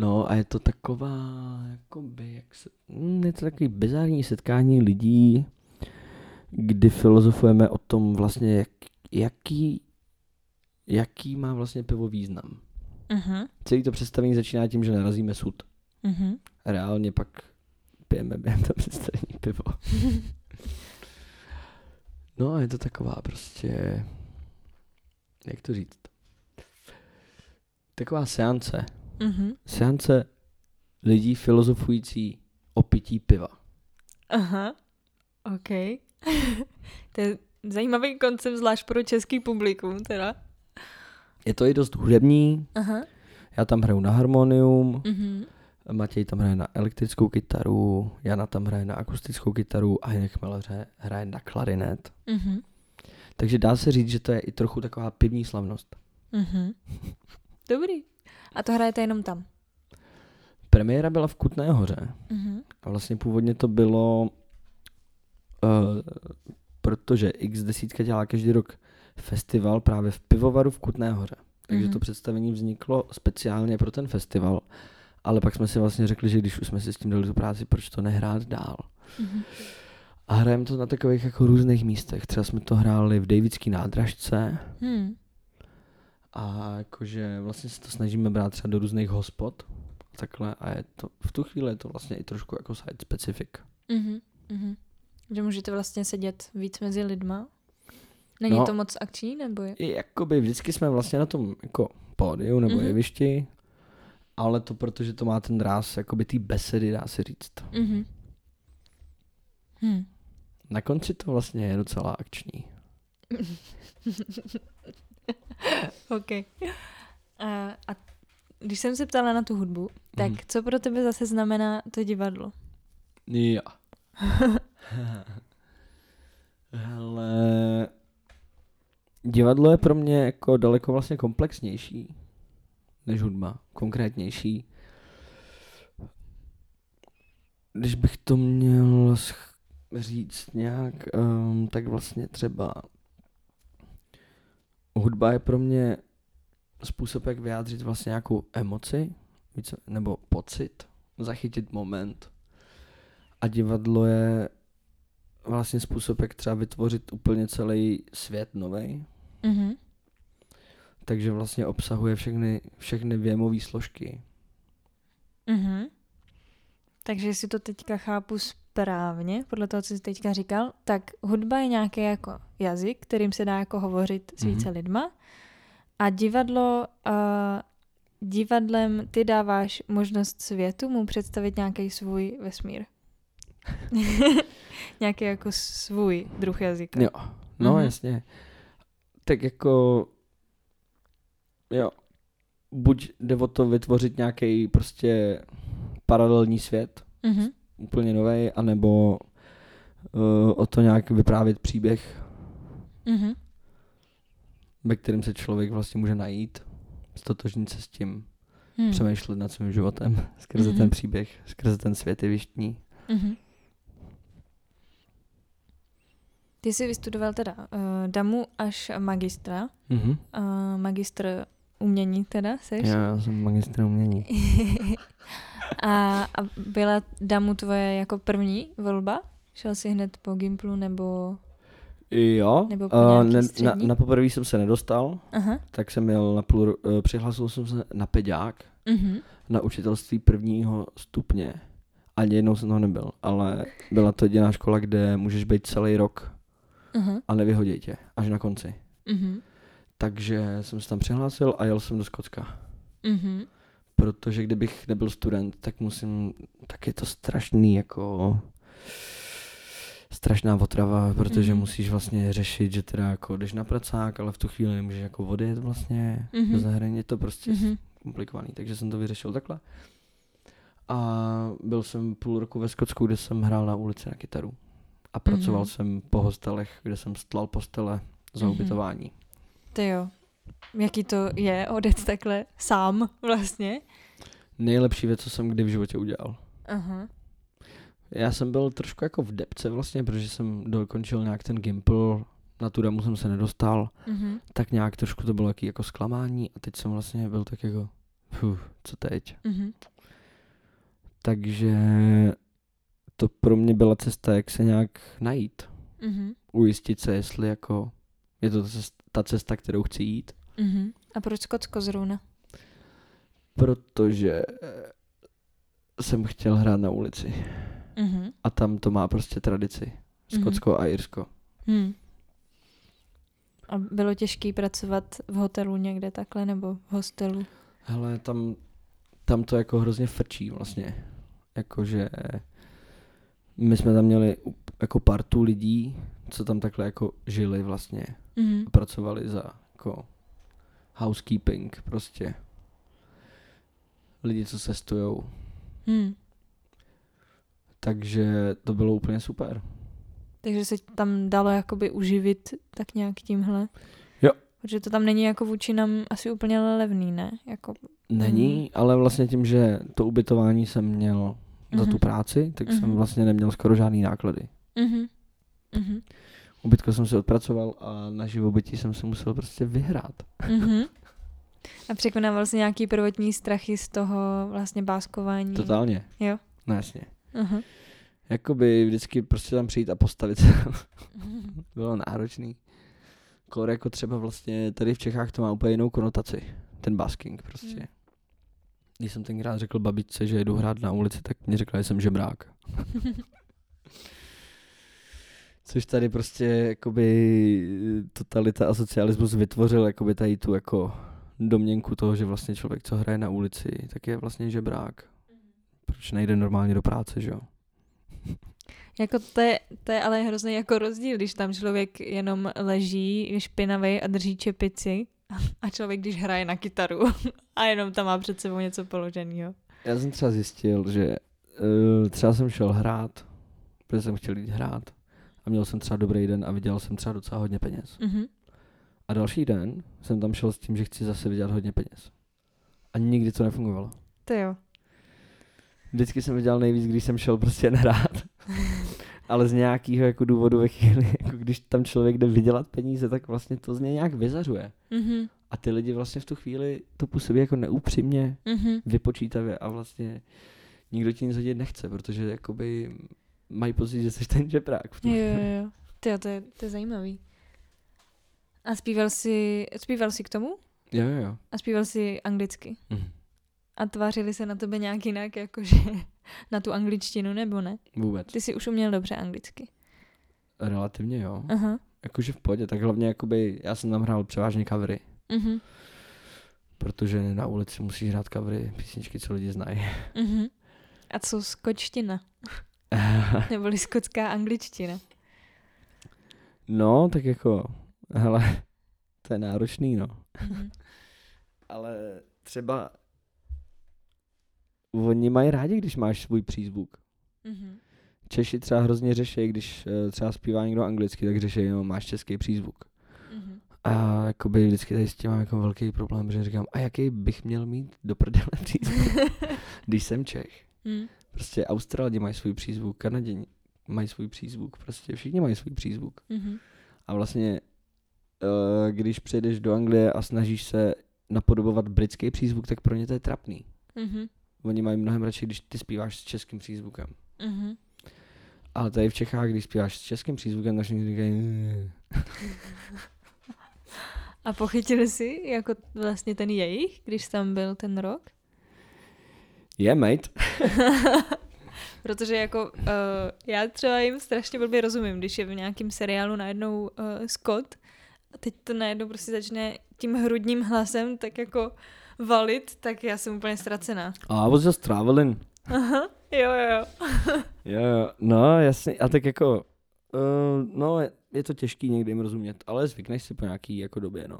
No a je to taková, jakoby, jak se, mm, je to takový bizarní setkání lidí, kdy filozofujeme o tom vlastně, jak, jaký, jaký má vlastně pivo význam. Mhm. Celý to představení začíná tím, že narazíme sud. A reálně pak pijeme během toho představení pivo. [LAUGHS] No a je to taková prostě, jak to říct, taková seance. Mhm. Seance lidí filozofující o pití piva. Aha. OK. [LAUGHS] to je zajímavý koncept, zvlášť pro český publikum, teda. Je to i dost hudební, Aha. já tam hraju na harmonium, Mhm. Matěj tam hraje na elektrickou kytaru, Jana tam hraje na akustickou kytaru a Jinek Miller hraje, hraje na klarinet. Mhm. Takže dá se říct, že to je i trochu taková pivní slavnost. Mhm. [LAUGHS] Dobrý. A to hrajete jenom tam? Premiéra byla v Kutné hoře Mhm. a vlastně původně to bylo, uh, protože X desítka dělá každý rok festival právě v pivovaru v Kutné hoře. Takže Mhm. to představení vzniklo speciálně pro ten festival. Ale pak jsme si vlastně řekli, že když už jsme si s tím dali tu práci, proč to nehrát dál. Mhm. A hrajeme to na takových jako různých místech. Třeba jsme to hráli v Davidský nádražce Hmm. A jakože vlastně se to snažíme brát třeba do různých hospod. Takhle a je to, v tu chvíli je to vlastně i trošku jako side specific. Mhm. Mhm. Že můžete vlastně sedět víc mezi lidma? Není No. to moc akční, nebo je? Jakoby vždycky jsme vlastně na tom jako pódiu nebo Mhm. mm-hmm. jevišti, ale to protože to má ten ráz jakoby té besedy, dá se říct. Mhm. Hm. Na konci to vlastně je docela akční. [LAUGHS] [LAUGHS] OK. A, a když jsem se ptala na tu hudbu, tak Mhm. co pro tebe zase znamená to divadlo? Jo. [LAUGHS] Hele, divadlo je pro mě jako daleko vlastně komplexnější než hudba, konkrétnější. Když bych to měl říct nějak, um, tak vlastně třeba hudba je pro mě způsob, jak vyjádřit vlastně nějakou emoci, více, nebo pocit, zachytit moment. A divadlo je vlastně způsob, jak třeba vytvořit úplně celý svět nový. Mhm. Takže vlastně obsahuje všechny, všechny věmové složky. Mhm. Takže jestli to teďka chápu správně, podle toho, co jsi teďka říkal, tak hudba je nějaký jako jazyk, kterým se dá jako hovořit s více Mhm. lidma. A divadlo, uh, divadlem ty dáváš možnost světu mu představit nějaký svůj vesmír. [LAUGHS] nějaký jako svůj druh jazyka. Jo, no Mhm. jasně. Tak jako, jo, buď jde o to vytvořit nějaký prostě paralelní svět, Mhm. Úplně nový, anebo uh, o to nějak vyprávět příběh, Mhm. ve kterém se člověk vlastně může najít, stotožnit se s tím, Hmm. přemýšlet nad svým životem [LAUGHS] skrze Mhm. ten příběh, skrze ten svět jevištní. Mhm. Ty jsi vystudoval teda uh, damu až magistra, Mhm. uh, magistr umění teda, seš? Já, já jsem magistr umění. [LAUGHS] a, a byla damu tvoje jako první volba? Šel jsi hned po Gimplu nebo... Jo, Nebo po uh, ne, na, střední? na poprvé jsem se nedostal, Aha. tak jsem měl na půl, uh, přihlásil jsem se na peďák, Mhm. na učitelství prvního stupně. Ani jednou jsem toho nebyl, ale byla to jediná škola, kde můžeš být celý rok Aha. a nevyhodí tě, až na konci. Mhm. Takže jsem se tam přihlásil a jel jsem do Skotska. Mhm. Protože kdybych nebyl student, tak musím, tak je to strašný jako strašná otrava, protože Mhm. musíš vlastně řešit, že teda jako jdeš na pracák, ale v tu chvíli nemůžeš jako odjet vlastně Mhm. do zahraničí, je to prostě Mhm. komplikovaný, takže jsem to vyřešil takhle. A byl jsem půl roku ve Skotsku, kde jsem hrál na ulici na kytaru. A pracoval Mhm. jsem po hostelech, kde jsem stlal postele za Mhm. ubytování. Ty jo. Jaký to je odjet takhle sám vlastně? Nejlepší věc, co jsem kdy v životě udělal. Aha. Já jsem byl trošku jako v depce vlastně, protože jsem dokončil nějak ten Gimple, na tu damu jsem se nedostal, Mhm. tak nějak trošku to bylo jaký jako zklamání a teď jsem vlastně byl tak jako, fuh, co teď? Mhm. Takže to pro mě byla cesta, jak se nějak najít. Mhm. Ujistit se, jestli jako je to ta cesta, kterou chci jít. Mhm. A proč Skotsko zrovna? Protože eh, jsem chtěl hrát na ulici. Mhm. A tam to má prostě tradici. Skotsko a Irsko. Hmm. A bylo těžké pracovat v hotelu někde takhle nebo v hostelu? Hele, tam tam to jako hrozně frčí vlastně. Jakože my jsme tam měli jako partu lidí, co tam takhle jako žili vlastně. Mhm. A pracovali za jako housekeeping prostě. Lidi, co cestujou. Hmm. Takže to bylo úplně super. Takže se tam dalo jakoby uživit tak nějak tímhle. Jo. Protože to tam není jako vůči nám asi úplně levný, ne? Jako, Není, Mhm. ale vlastně tím, že to ubytování jsem měl za tu Mhm. práci, tak jsem Mhm. vlastně neměl skoro žádný náklady. mhm. Mhm. Ubytko jsem si odpracoval a na živobytí jsem se musel prostě vyhrát. Mhm. [LAUGHS] A překonával si nějaký prvotní strachy z toho vlastně báskování. Totálně. Jo. No jasně. Aha. Jakoby vždycky prostě tam přijít a postavit se [LAUGHS] bylo náročný. Kor jako třeba vlastně tady v Čechách to má úplně jinou konotaci. Ten basking prostě. Hmm. Když jsem tenkrát řekl babičce, že jedu hrát na ulici, tak mě řekla, že jsem žebrák. [LAUGHS] Což tady prostě jakoby totalita a socialismus vytvořil jakoby tady tu jako domněnku toho, že vlastně člověk, co hraje na ulici, tak je vlastně žebrák. Proč nejde normálně do práce, že jo? Jako to je, to je ale hrozný jako rozdíl, když tam člověk jenom leží, je špinavý a drží čepici a člověk, když hraje na kytaru [LAUGHS] a jenom tam má před sebou něco položeného. Já jsem třeba zjistil, že uh, třeba jsem šel hrát, protože jsem chtěl jít hrát a měl jsem třeba dobrý den a vydělal jsem třeba docela hodně peněz. Mhm. A další den jsem tam šel s tím, že chci zase vydělat hodně peněz. A nikdy to nefungovalo. To jo. Vždycky jsem vydělal nejvíc, když jsem šel prostě hrát. [LAUGHS] Ale z nějakého jako důvodu ve chvíli, jako když tam člověk jde vydělat peníze, tak vlastně to z něj nějak vyzařuje. Mhm. A ty lidi vlastně v tu chvíli to působí jako neupřímně, Mhm. vypočítavě a vlastně nikdo ti nic hodit nechce, protože jakoby mají pocit, že jsi ten žebrák. v Jo, jo, jo. Tyjo, to je, to je zajímavý. A zpíval jsi, zpíval jsi k tomu? Jo, jo, jo. A zpíval jsi anglicky? Mhm. A tvářili se na tebe nějak jinak, jakože na tu angličtinu, nebo ne? Vůbec. Ty jsi už uměl dobře anglicky. Relativně jo. Aha. Jakože v pohodě, tak hlavně jakoby, já jsem tam hrál převážně covery, Mhm. protože na ulici musíš hrát covery, písničky, co lidi znají. Mhm. A co skočtina? [LAUGHS] Neboli skotská angličtina? no, tak jako, hele, to je náročný, no. Mhm. Ale třeba oni mají rádi, když máš svůj přízvuk. Mhm. Češi třeba hrozně řeší, když eh, třeba zpívá někdo anglicky, tak řeší, no, máš český přízvuk. Mhm. A jakoby vždycky tady s tím mám jako velký problém, že říkám, a jaký bych měl mít do prdele přízvuk, [LAUGHS] když jsem Čech. Mhm. Prostě Australani mají svůj přízvuk, Kanaděni mají svůj přízvuk, prostě všichni mají svůj přízvuk. Mhm. A vlastně, eh, když přijedeš do Anglie a snažíš se napodobovat britský přízvuk, tak pro ně to je trapný. Mhm. Oni mají mnohem radši, když ty zpíváš s českým přízvukem. Mhm. Ale tady v Čechách, když zpíváš s českým přízvukem, tak všichni říkají. [LAUGHS] A pochytili jsi jako vlastně ten jejich, když tam byl ten rok? Yeah, mate. [LAUGHS] Protože jako uh, já třeba jim strašně blbě rozumím, když je v nějakém seriálu najednou uh, Scott a teď to najednou prostě začne tím hrudním hlasem tak jako valit, tak já jsem úplně ztracená. I was just traveling. Aha, jo, jo, jo. [LAUGHS] Jo, jo, no jasně, a tak jako, uh, no je- je to těžký někdy jim rozumět, ale zvykneš si po nějaký jako době, no.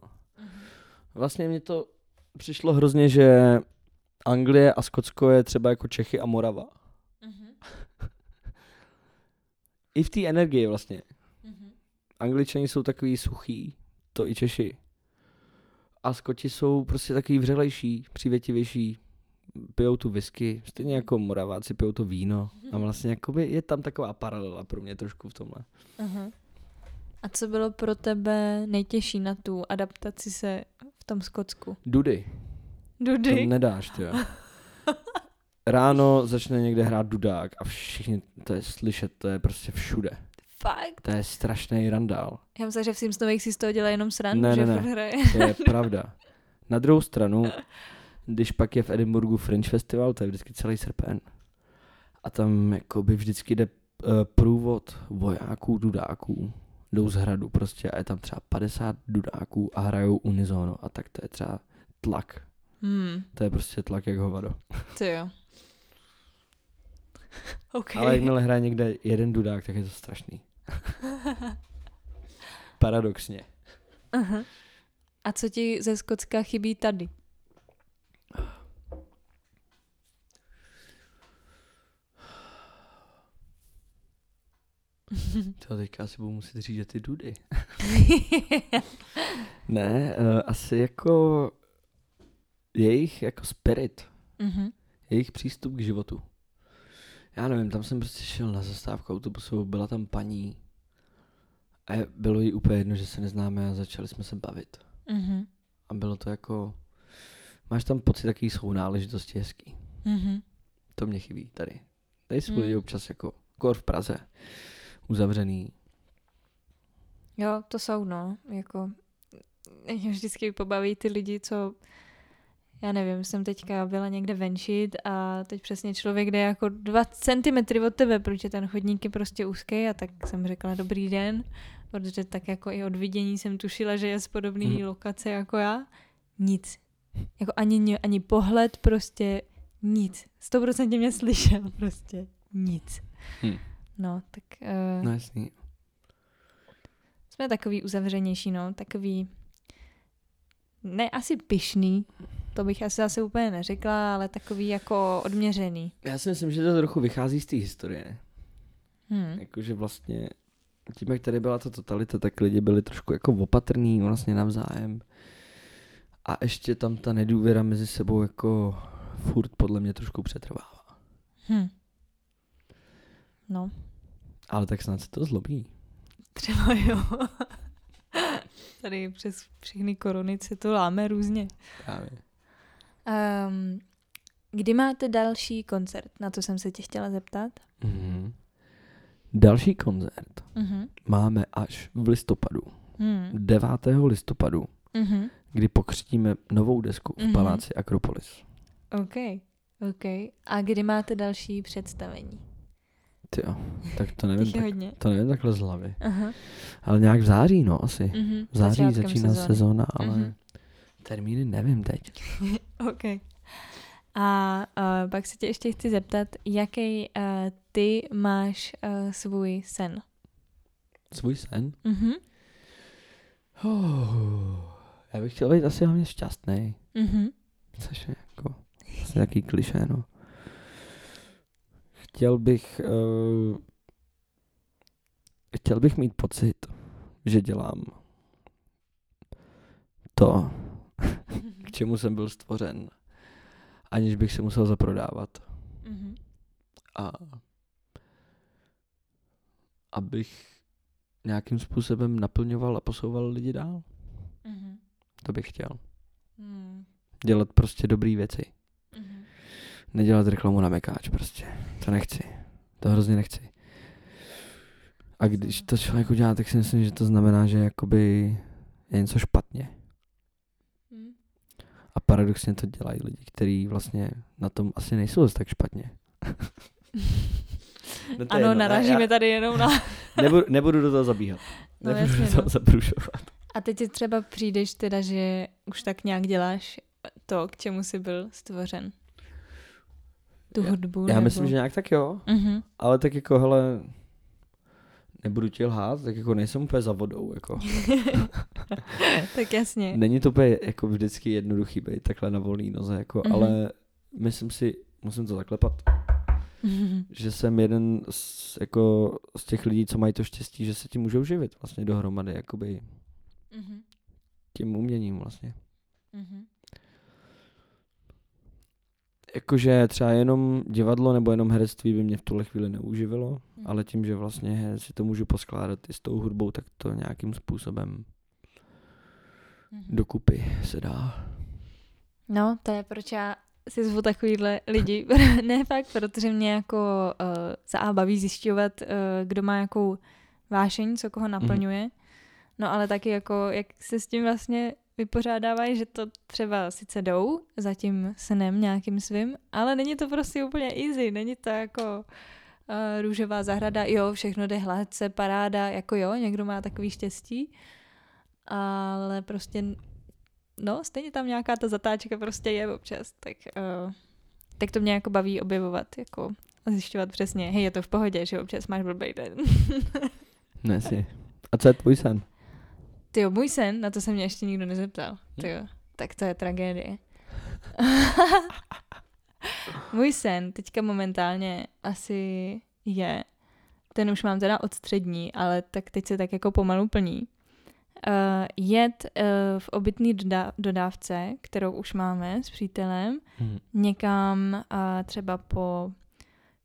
Vlastně mně to přišlo hrozně, že Anglie a Skotsko je třeba jako Čechy a Morava. Mhm, [LAUGHS] I v té energii vlastně. mhm, Angličani jsou takový suchý, to i Češi. A Skoti jsou prostě takový vřelejší, přívětivější, pijou tu whisky, stejně jako Moraváci pijou to víno. A vlastně jakoby je tam taková paralela pro mě trošku v tomhle. Aha. A co bylo pro tebe nejtěžší na tu adaptaci se v tom Skotsku? Dudy, to Dudy? nedáš, ty. Ráno začne někde hrát dudák a všichni to je slyšet, to je prostě všude. Fakt? To je strašný randál. Já myslím, že v Simpsonových si z toho dělá jenom srandu, Ne, že ne, ne. hraje. To je [LAUGHS] pravda. Na druhou stranu, když pak je v Edinburghu Fringe Festival, to je vždycky celý srpen. A tam jakoby vždycky jde uh, průvod vojáků, dudáků, jdou z hradu prostě a je tam třeba 50 dudáků a hrajou unizono a tak to je třeba tlak Hmm, To je prostě tlak jak hovado. to jo. [LAUGHS] OK. Ale jakmile hraje někde jeden dudák, tak je to strašný. [LAUGHS] Paradoxně. Aha. A co ti ze Skotska chybí tady? [LAUGHS] To teďka asi budu muset říct, že ty dudy. ne, uh, asi jako jejich jako spirit, Mhm. jejich přístup k životu. Já nevím, tam jsem prostě šel na zastávku autobusu, byla tam paní a bylo jí úplně jedno, že se neznáme a začali jsme se bavit. Mhm. A bylo to jako, máš tam pocit takový svou náležitosti hezký. Mhm. To mě chybí tady. Tady jsou Hmm. lidi občas jako, kor v Praze, uzavřený. Jo, to jsou, no, jako, mě vždycky pobaví ty lidi, co, já nevím, jsem teďka byla někde venčit a teď přesně člověk jde jako dva centimetry od tebe, protože ten chodník je prostě úzký a tak jsem řekla dobrý den, protože tak jako i od vidění jsem tušila, že je z podobné Mhm. lokace jako já. Nic. Jako ani, ani pohled, prostě nic. 100% mě slyšel, [LAUGHS] prostě nic. Hm. No, tak uh, No jasný. jsme takový uzavřenější, no, takový ne asi pyšný, to bych asi zase úplně neřekla, ale takový jako odměřený. Já si myslím, že to trochu vychází z té historie. Hmm. Jakože vlastně tím, jak tady byla ta totalita, tak lidi byli trošku jako opatrní vlastně navzájem. A ještě tam ta nedůvěra mezi sebou jako furt podle mě trošku přetrvává. Hm. No, Ale tak snad se to zlobí. třeba jo. [LAUGHS] Tady přes všechny korony se to láme různě. Právě. Um, kdy máte další koncert? Na to jsem se tě chtěla zeptat. Mhm. Další koncert Mhm. máme až v listopadu. Hmm. 9. listopadu, Mhm. kdy pokřtíme novou desku v Mhm. paláci Akropolis. OK. OK. A kdy máte další představení? Ty jo, tak to nevím, tak, hodně. to nevím takhle z hlavy. Aha. Ale nějak v září, no asi. Mhm. V září Začátkem začíná sezóny. sezóna, ale Mhm. Termíny nevím teď. [LAUGHS] OK. A uh, pak se tě ještě chci zeptat, jaký uh, ty máš uh, svůj sen? Svůj sen? Mhm. Oh, já bych chtěl být asi hlavně šťastný. Mhm. Což je jako asi takový klišé, no. Chtěl bych, uh, chtěl bych mít pocit, že dělám to, k čemu jsem byl stvořen, aniž bych se musel zaprodávat. Mhm. A abych nějakým způsobem naplňoval a posouval lidi dál. Mhm. To bych chtěl. Mm. Dělat prostě dobré věci. Mhm. Nedělat reklamu na mekáč prostě. To nechci. To hrozně nechci. A když to člověk udělá, tak si myslím, že to znamená, že jakoby je něco špatně. A paradoxně to dělají lidi, kteří vlastně na tom asi nejsou tak špatně. [LAUGHS] No Ano, jedno, narážíme já tady jenom na... [LAUGHS] Nebudu, nebudu do toho zabíhat. No Nebudu jasně, do toho no. zabrušovat. A teď ti třeba přijdeš teda, že už tak nějak děláš to, k čemu jsi byl stvořen. Tu Já- hudbu, Já nebo... myslím, že nějak tak jo. Mhm. Ale tak jako, hele, nebudu ti lhát, tak jako nejsem úplně za vodou, jako. [LAUGHS] tak jasně. Není to úplně jako vždycky jednoduchý být takhle na volný noze, jako, Mhm. ale myslím si, musím to zaklepat, Mhm. [LAUGHS] že jsem jeden z, jako, z těch lidí, co mají to štěstí, že se tím můžou živit vlastně dohromady, jakoby Mhm. tím uměním vlastně. Mhm. Jakože třeba jenom divadlo nebo jenom herectví by mě v tuhle chvíli neuživilo, Mhm. ale tím, že vlastně si to můžu poskládat i s tou hudbou, tak to nějakým způsobem Mhm. dokupy se dá. No, to je proč já si zvu takovýhle lidi. [LAUGHS] ne fakt, protože mě jako uh, za A baví zjišťovat, uh, kdo má jakou vášeň, co koho naplňuje. No ale taky jako, jak se s tím vlastně vypořádávají, že to třeba sice jdou za tím snem nějakým svým, ale není to prostě úplně easy, není to jako uh, růžová zahrada, jo, všechno jde hladce, paráda, jako jo, někdo má takový štěstí, ale prostě no, stejně tam nějaká ta zatáčka prostě je občas, tak, uh, tak to mě jako baví objevovat, jako zjišťovat přesně, hej, je to v pohodě, že občas máš blbý den. ne si. A co je tvůj sen? Ty můj sen, na to se mě ještě nikdo nezeptal. Ty tak to je tragédie. [LAUGHS] můj sen teďka momentálně asi je, ten už mám teda od střední, ale tak teď se tak jako pomalu plní. Uh, jet uh, v obytný doda- dodávce, kterou už máme s přítelem, hmm. někam uh, třeba po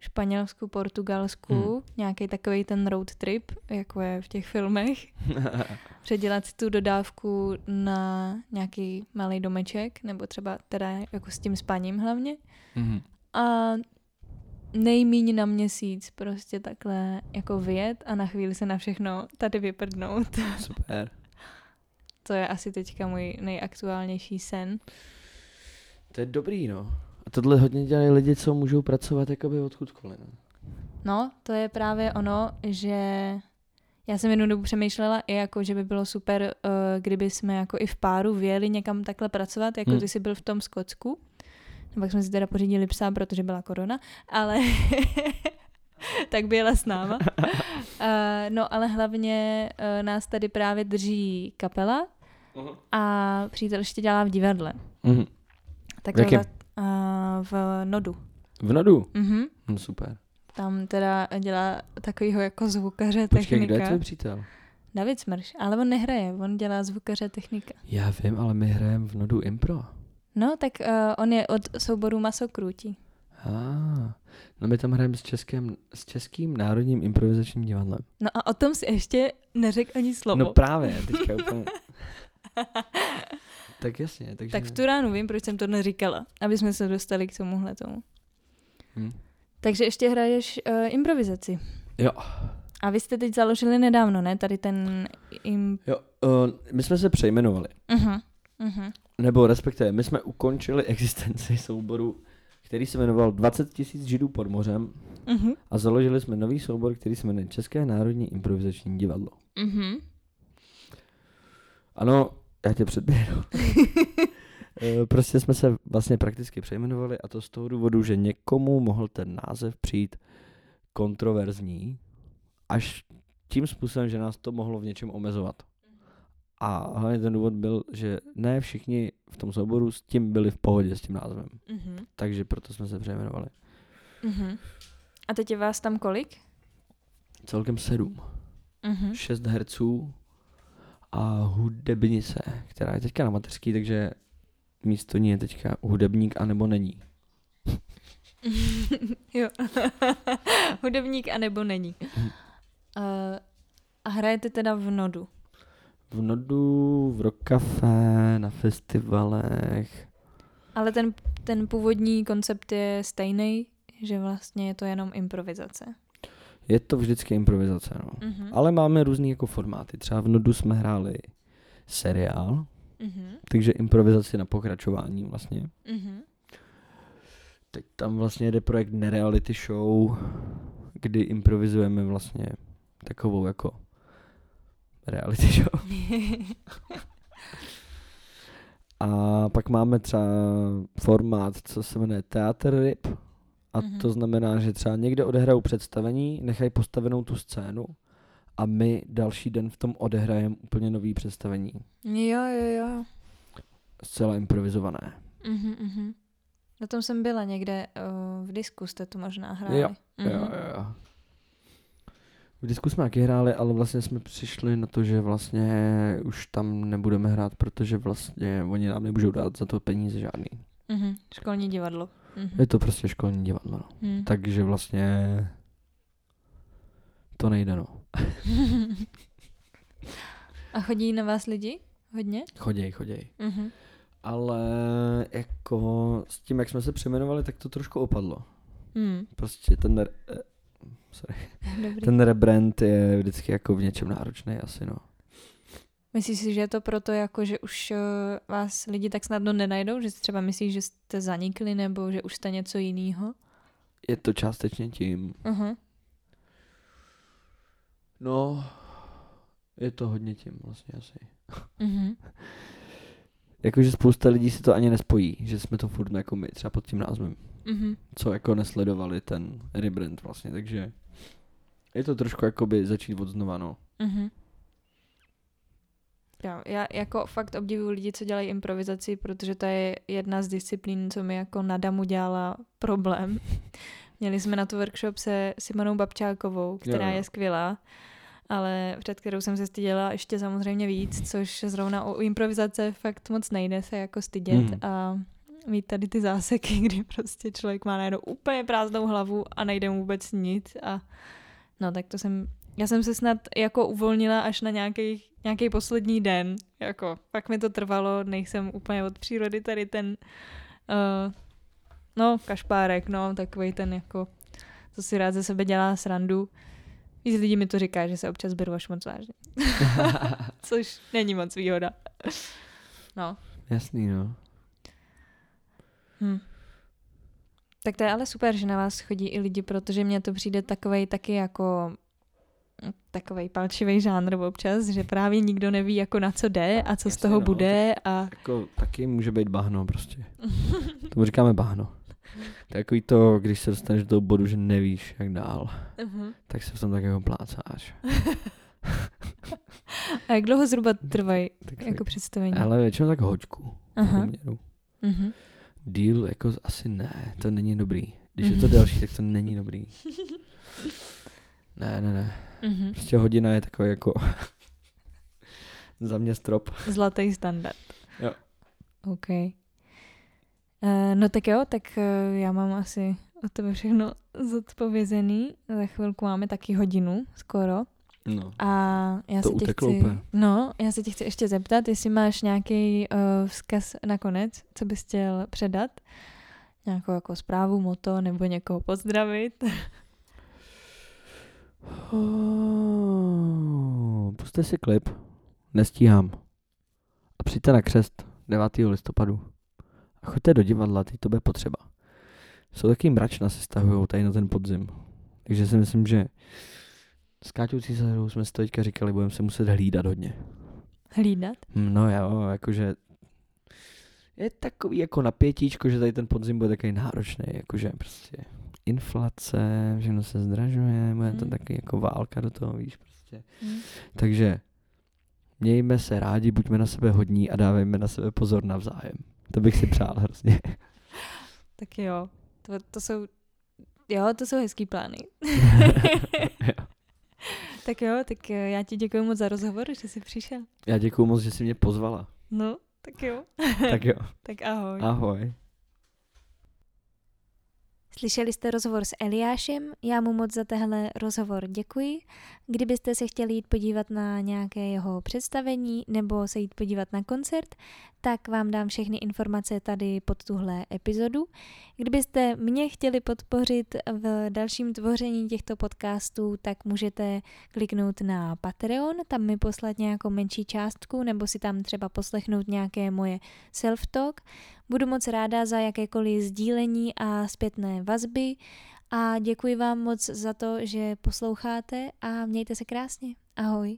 Španělsku, Portugalsku, hmm. nějaký takový ten road trip, jako je v těch filmech. [LAUGHS] Předělat tu dodávku na nějaký malý domeček, nebo třeba teda jako s tím spaním hlavně. Hmm. A nejmíň na měsíc prostě takhle jako vyjet a na chvíli se na všechno tady vyprdnout. [LAUGHS] Super. to je asi teďka můj nejaktuálnější sen. To je dobrý, no. A tohle hodně dělají lidi, co můžou pracovat jakoby odkudkoliv. No, no to je právě ono, že já jsem jednu dobu přemýšlela i jako, že by bylo super, uh, kdyby jsme jako i v páru vyjeli někam takhle pracovat, jako hmm. ty jsi byl v tom Skotsku. No, pak jsme si teda pořídili psa, protože byla korona, ale [LAUGHS] tak by jela s náma. Uh, [LAUGHS] no ale hlavně uh, nás tady právě drží kapela uh-huh. a přítel ještě dělá v divadle. Uh-huh. Tak v Uh, v Nodu. V Nodu? Mhm. No super. Tam teda dělá takovýho jako zvukaře Počkej, technika. kdo je tvůj přítel? David Smrš, ale on nehraje, on dělá zvukaře technika. Já vím, ale my hrajeme v Nodu impro. No, tak uh, on je od souboru Masokrůti. Ah, no my tam hrajeme s, českým, s Českým národním improvizačním divadlem. No a o tom si ještě neřekl ani slovo. No právě, teďka [LAUGHS] úplně... tak jasně. Takže... Tak v tu ránu vím, proč jsem to neříkala, aby jsme se dostali k tomuhle tomu. Hmm. Takže ještě hraješ uh, improvizaci. Jo. A vy jste teď založili nedávno, ne? Tady ten... Im... Jo, uh, my jsme se přejmenovali. Uh-huh. Uh-huh. Nebo respektive, my jsme ukončili [LAUGHS] existenci souboru, který se jmenoval 20 tisíc židů pod mořem uh-huh. a založili jsme nový soubor, který se jmenuje České národní improvizační divadlo. Uh-huh. Ano, já tě předběhnu. [LAUGHS] Eh, prostě jsme se vlastně prakticky přejmenovali a to z toho důvodu, že někomu mohl ten název přijít kontroverzní, až tím způsobem, že nás to mohlo v něčem omezovat. A hlavně ten důvod byl, že ne všichni v tom souboru s tím byli v pohodě s tím názvem. Mm-hmm. Takže proto jsme se přejmenovali. Mm-hmm. A teď je vás tam kolik? Celkem sedm. Mm-hmm. Šest herců a hudebnice, která je teďka na mateřský, takže místo ní je teďka hudebník anebo není. [LAUGHS] jo. [LAUGHS] hudebník anebo není. Uh, a hrajete teda v Nodu? V Nodu, v Rock Café, na festivalech. Ale ten, ten původní koncept je stejný, že vlastně je to jenom improvizace. Je to vždycky improvizace, no. Mm-hmm. Ale máme různý jako formáty. Třeba v Nodu jsme hráli seriál, mm-hmm. takže improvizaci na pokračování vlastně. Mm-hmm. Teď tam vlastně jde projekt Nereality Show, kdy improvizujeme vlastně takovou jako reality show. [LAUGHS] A pak máme třeba formát, co se jmenuje Theater Rip, a mm-hmm. to znamená, že třeba někde odehrajou představení, nechají postavenou tu scénu a my další den v tom odehrajeme úplně nový představení. Jo, jo, jo. Zcela improvizované. Mm-hmm, mm-hmm. Na tom jsem byla někde uh, v disku, jste tu možná hráli. Jo, mm-hmm. jo, jo. V disku jsme taky hráli, ale vlastně jsme přišli na to, že vlastně už tam nebudeme hrát, protože vlastně oni nám nemůžou dát za to peníze žádný. Mm-hmm. Školní divadlo. Mm-hmm. Je to prostě školní divadlo. No. Mm. Takže vlastně to nejde, no. [LAUGHS] A chodí na vás lidi? Hodně? Choděj, choděj. Mm-hmm. Ale jako s tím, jak jsme se přejmenovali, tak to trošku opadlo. Mm. Prostě ten, re, eh, sorry, Dobrý. ten rebrand je vždycky jako v něčem náročný asi, no. Myslíš si, že je to proto, jako, že už uh, vás lidi tak snadno nenajdou? Že si třeba myslíš, že jste zanikli nebo že už jste něco jiného? Je to částečně tím. Uh-huh. No, je to hodně tím vlastně asi. Uh-huh. [LAUGHS] jakože spousta lidí si to ani nespojí, že jsme to furt jako my, třeba pod tím názvem, Mhm. co jako nesledovali ten rebrand vlastně, takže je to trošku jakoby začít od znova, no. Mhm. Jo, já jako fakt obdivuju lidi, co dělají improvizaci, protože to je jedna z disciplín, co mi jako na Damu dělala problém. [LAUGHS] Měli jsme na to workshop se Simonou Babčákovou, která Jo, je skvělá, ale před kterou jsem se styděla ještě samozřejmě víc, což zrovna o improvizace fakt moc nejde se jako stydět Mhm. a mít tady ty záseky, [LAUGHS] kdy prostě člověk má najednou úplně prázdnou hlavu a nejde mu vůbec nic a no tak to jsem, já jsem se snad jako uvolnila až na nějaký, nějaký poslední den, jako pak mi to trvalo, nejsem úplně od přírody tady ten uh, no kašpárek, no takový ten jako co si rád ze sebe dělá srandu. Víc lidí mi to říká, že se občas beru až moc vážně. [LAUGHS] [LAUGHS] Což není moc výhoda. No. Jasný, no. Hm. Tak to je ale super, že na vás chodí i lidi, protože mně to přijde takovej taky jako takovej palčivý žánr občas, že právě nikdo neví jako na co jde a co z Jasně, toho no, bude a Jako taky může být bahno prostě. Tomu říkáme bahno. Takový to, když se dostaneš do toho bodu, že nevíš, jak dál, Mhm. tak se v tom tak jako plácáš. A jak dlouho zhruba [LAUGHS] trvají jako představení? Ale většinou tak hoďku. Aha. Mhm. Díl jako asi ne, to není dobrý. Když je to Mhm. delší, tak to není dobrý. [LAUGHS] Ne, ne, ne. Mhm. Prostě hodina je takový jako [LAUGHS] za mě strop. Zlatý standard. Jo. OK. Uh, no tak jo, tak uh, já mám asi o tebe všechno zodpovězený. Za chvilku máme taky hodinu skoro. No. A já To se tě chci, úplně. no, já se tě chci ještě zeptat, jestli máš nějaký uh, vzkaz nakonec, co bys chtěl předat? Nějakou jako zprávu, moto, nebo někoho pozdravit? [LAUGHS] Oh, puste si klip. Nestíhám. A přijďte na křest 9. listopadu. A choďte do divadla, teď to bude potřeba. Jsou taky mračna se stahují tady na ten podzim. Takže si myslím, že s Káťou Císařovou jsme si to teďka říkali, budeme se muset hlídat hodně. Hlídat? Hm, No jo, jakože je takový jako napětíčko, že tady ten podzim bude takový náročný, jakože prostě inflace, všechno se zdražuje, bude to Hmm. taky jako válka do toho, víš, prostě. Hm. Takže mějme se rádi, buďme na sebe hodní a dávejme na sebe pozor navzájem. To bych si přál hrozně. [LAUGHS] Tak jo, to, to jsou, jo, to jsou hezký plány. [LAUGHS] [LAUGHS] tak jo, tak eh, já ti děkuji moc za rozhovor, že jsi přišel. Já děkuju moc, že jsi mě pozvala. No, tak jo. Tak jo, tak ahoj. ahoj. Slyšeli jste rozhovor s Eliášem, já mu moc za tehle rozhovor děkuji. Kdybyste se chtěli jít podívat na nějaké jeho představení nebo se jít podívat na koncert, tak vám dám všechny informace tady pod tuhle epizodu. Kdybyste mě chtěli podpořit v dalším tvoření těchto podcastů, tak můžete kliknout na Patreon, tam mi poslat nějakou menší částku nebo si tam třeba poslechnout nějaké moje self-talk. Budu moc ráda za jakékoliv sdílení a zpětné vazby a děkuji vám moc za to, že posloucháte a mějte se krásně. Ahoj.